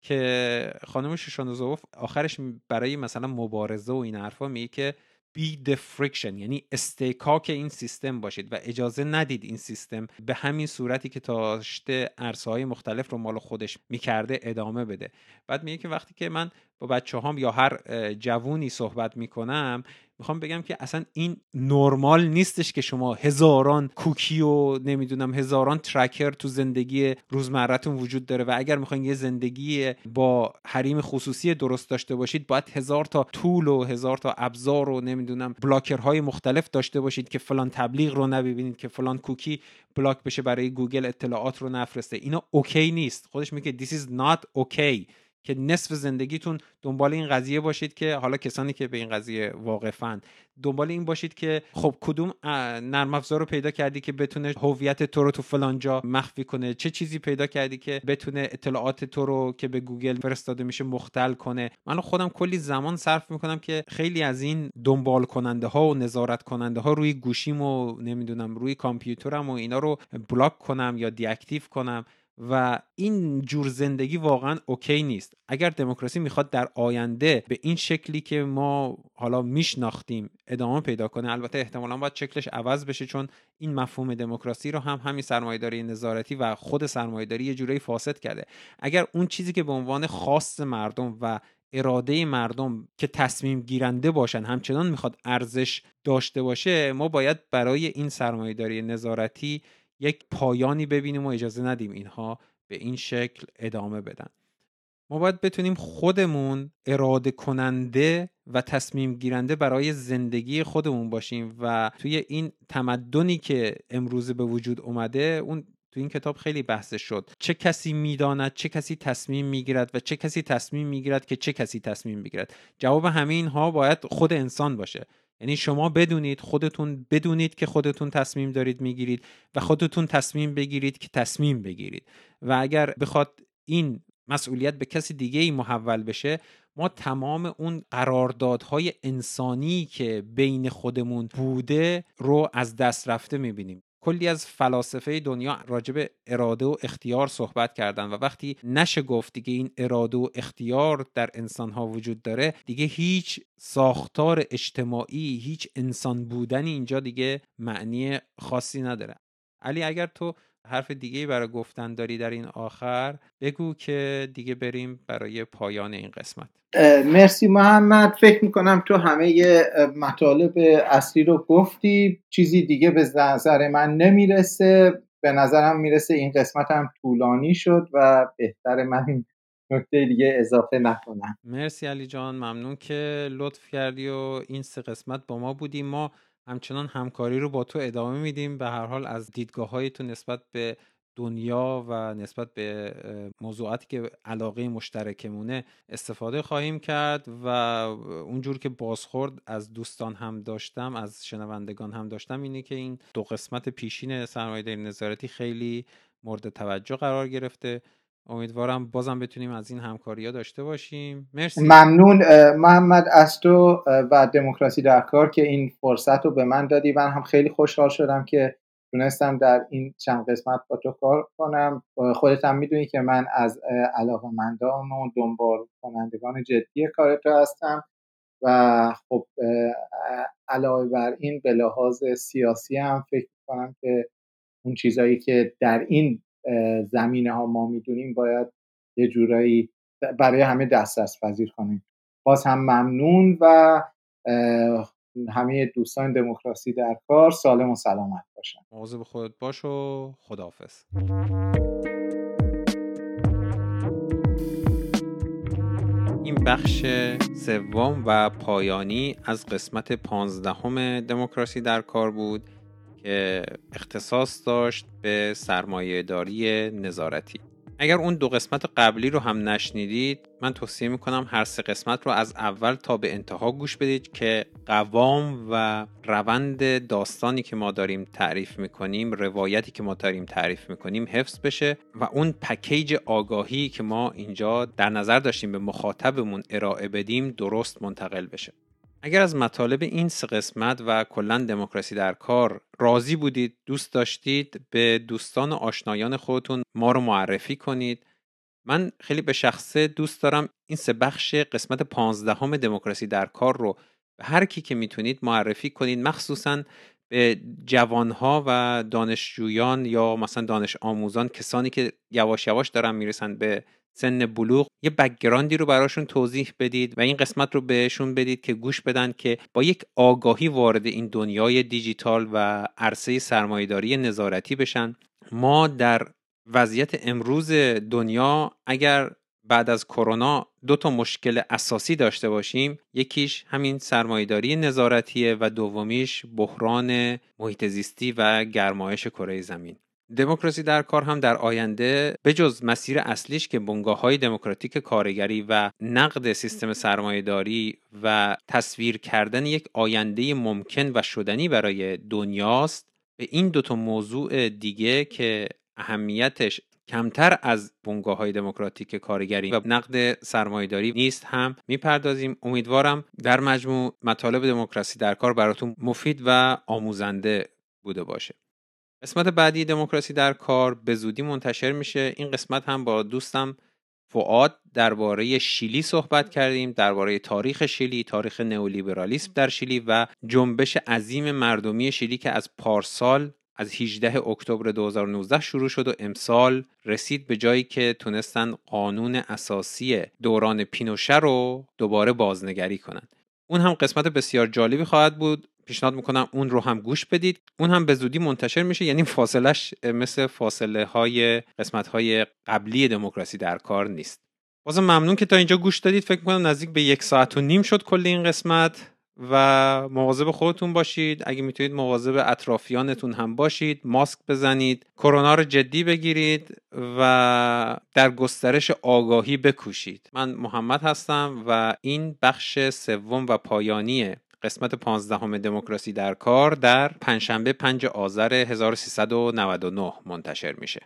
که خانم شوشانوزوف آخرش برای مثلا مبارزه و این حرفا میگه که بی the friction یعنی استیکاک این سیستم باشید و اجازه ندید این سیستم به همین صورتی که تاشته عرصه های مختلف رو مال خودش می‌کرده ادامه بده. بعد میگه که وقتی که من با بچه هم یا هر جوونی صحبت می‌کنم می‌خوام بگم که اصلا این نرمال نیستش که شما هزاران کوکی و نمی‌دونم هزاران ترکر تو زندگی روزمرتون وجود داره و اگر می‌خواین یه زندگی با حریم خصوصی درست داشته باشید باید هزار تا طول و هزار تا ابزار و نمی‌دونم بلاکرهای مختلف داشته باشید که فلان تبلیغ رو نبینید که فلان کوکی بلاک بشه برای گوگل اطلاعات رو نفرسته. اینا okay نیست. خودش میگه this is not okay. که نصف زندگیتون دنبال این قضیه باشید که حالا کسانی که به این قضیه واقفن دنبال این باشید که خب کدوم نرم افزار رو پیدا کردی که بتونه هویت تو رو تو فلان جا مخفی کنه؟ چه چیزی پیدا کردی که بتونه اطلاعات تو رو که به گوگل فرستاده میشه مختل کنه؟ من خودم کلی زمان صرف می‌کنم که خیلی از این دنبال کننده ها و نظارت کننده ها روی گوشیم و نمی‌دونم روی کامپیوترم و اینا رو بلاک کنم یا deactive کنم. و این جور زندگی واقعا okay نیست. اگر دموکراسی می‌خواد در آینده به این شکلی که ما حالا میشناختیم ادامه پیدا کنه البته احتمالا باید شکلش عوض بشه چون این مفهوم دموکراسی رو هم همین سرمایهداری نظارتی و خود سرمایهداری یه جورایی فاسد کرده. اگر اون چیزی که به عنوان خاص مردم و اراده مردم که تصمیم گیرنده باشن همچنان می‌خواد ارزش داشته باشه ما باید برای این سرمایهداری نظارتی یک پایانی ببینیم و اجازه ندیم اینها به این شکل ادامه بدن. ما باید بتونیم خودمون اراده کننده و تصمیم گیرنده برای زندگی خودمون باشیم و توی این تمدنی که امروزه به وجود اومده اون تو این کتاب خیلی بحث شد. چه کسی می‌داند چه کسی تصمیم می‌گیرد و چه کسی تصمیم می‌گیرد که چه کسی تصمیم بگیرد. جواب همه اینها باید خود انسان باشه. یعنی شما بدونید خودتون بدونید که خودتون تصمیم دارید می‌گیرید و خودتون تصمیم بگیرید که تصمیم بگیرید. و اگر بخواد این مسئولیت به کسی دیگه ای محول بشه ما تمام اون قراردادهای انسانی که بین خودمون بوده رو از دست رفته می‌بینیم. کلی از فلاسفه دنیا راجب اراده و اختیار صحبت کردن و وقتی نشه گفت دیگه این اراده و اختیار در انسان ها وجود داره دیگه هیچ ساختار اجتماعی هیچ انسان بودنی اینجا دیگه معنی خاصی نداره. علی اگر تو حرف دیگه برای گفتن داری در این آخر؟ بگو که دیگه بریم برای پایان این قسمت. مرسی محمد. فکر می‌کنم تو همه مطالب اصلی رو گفتی. چیزی دیگه به نظر من نمی‌رسه. به نظرم می‌رسه این قسمت هم طولانی شد و بهتر من نکته دیگه اضافه نکنم. مرسی علی جان. ممنون که لطف کردی و این سه قسمت با ما بودیم ما همچنان همکاری رو با تو ادامه میدیم به هر حال از دیدگاه های تو نسبت به دنیا و نسبت به موضوعاتی که علاقه مشترکمونه استفاده خواهیم کرد و اونجور که بازخورد از دوستان هم داشتم از شنوندگان هم داشتم اینه که این دو قسمت پیشین سرمایه‌داری نظارتی خیلی مورد توجه قرار گرفته. امیدوارم بازم بتونیم از این همکاری ها داشته باشیم. مرسی. ممنون محمد از تو و دموکراسی در کار که این فرصت رو به من دادی. من هم خیلی خوشحال شدم که تونستم در این چند قسمت با تو کار کنم. خودت هم می‌دونی که من از علاقمندان و دنبال کنندگان جدی کار تو هستم و خب علاوه بر این به لحاظ سیاسی هم فکر کنم که اون چیزایی که در این زمینه ها ما می‌دونیم باید یه جورایی برای همه دسترس پذیر کنیم. باز هم ممنون و همه دوستان دموکراسی در کار سالم و سلامت باشن. مواظب خودت باش و خداحافظ. این بخش سوم و پایانی از قسمت پانزدهم دموکراسی در کار بود. که اختصاص داشت به سرمایهداری نظارتی. اگر اون دو قسمت قبلی رو هم نشنیدید من توصیه می‌کنم هر سه قسمت رو از اول تا به انتها گوش بدید که قوام و روند داستانی که ما داریم تعریف می‌کنیم روایتی که ما داریم تعریف می‌کنیم حفظ بشه و اون پکیج آگاهی که ما اینجا در نظر داشتیم به مخاطبمون ارائه بدیم درست منتقل بشه. اگر از مطالب این سه قسمت و کلا دموکراسی در کار راضی بودید دوست داشتید به دوستان و آشنایان خودتون ما رو معرفی کنید. من خیلی به شخصه دوست دارم این سه بخش قسمت پانزدهم دموکراسی در کار رو به هر کی که می‌تونید معرفی کنید مخصوصا به جوانها و دانشجویان یا مثلا دانش آموزان کسانی که یواش یواش دارن می‌رسن به سن بلوغ یه بکگراندی رو براشون توضیح بدید و این قسمت رو بهشون بدید که گوش بدن که با یک آگاهی وارد این دنیای دیجیتال و عرصه سرمایهداری نظارتی بشن. ما در وضعیت امروز دنیا اگر بعد از کرونا دو تا مشکل اساسی داشته باشیم یکیش همین سرمایهداری نظارتیه و دومیش بحران محیط زیستی و گرمایش کره زمین. دموکراسی در کار هم در آینده به جز مسیر اصلیش که بنگاه های دموکراتیک کارگری و نقد سیستم سرمایهداری و تصویر کردن یک آینده ممکن و شدنی برای دنیاست به این دوتا موضوع دیگه که اهمیتش کمتر از بنگاه های دموکراتیک کارگری و نقد سرمایهداری نیست هم می‌پردازیم. امیدوارم در مجموع مطالب دموکراسی در کار براتون مفید و آموزنده بوده باشه. قسمت بعدی دموکراسی در کار به زودی منتشر میشه این قسمت هم با دوستم فعاد درباره شیلی صحبت کردیم درباره تاریخ شیلی تاریخ نئولیبرالیسم در شیلی و جنبش عظیم مردمی شیلی که از پارسال از 18 اکتبر 2019 شروع شد و امسال رسید به جایی که تونستن قانون اساسی دوران پینوشه رو دوباره بازنگری کنند. اون هم قسمت بسیار جالبی خواهد بود پیشنهاد می‌کنم اون رو هم گوش بدید. اون هم به زودی منتشر میشه یعنی فاصلش مثل فاصله های قسمت های قبلی دموکراسی در کار نیست. بازم ممنون که تا اینجا گوش دادید. فکر می‌کنم نزدیک به یک ساعت و نیم شد کل این قسمت و مواظب خودتون باشید. اگه می‌تونید مواظب اطرافیانتون هم باشید ماسک بزنید کرونا رو جدی بگیرید و در گسترش آگاهی بکوشید. من محمد هستم و این بخش سوم و پایانی قسمت 15 دموکراسی در کار در پنجشنبه 5 آذر 1399 منتشر میشه.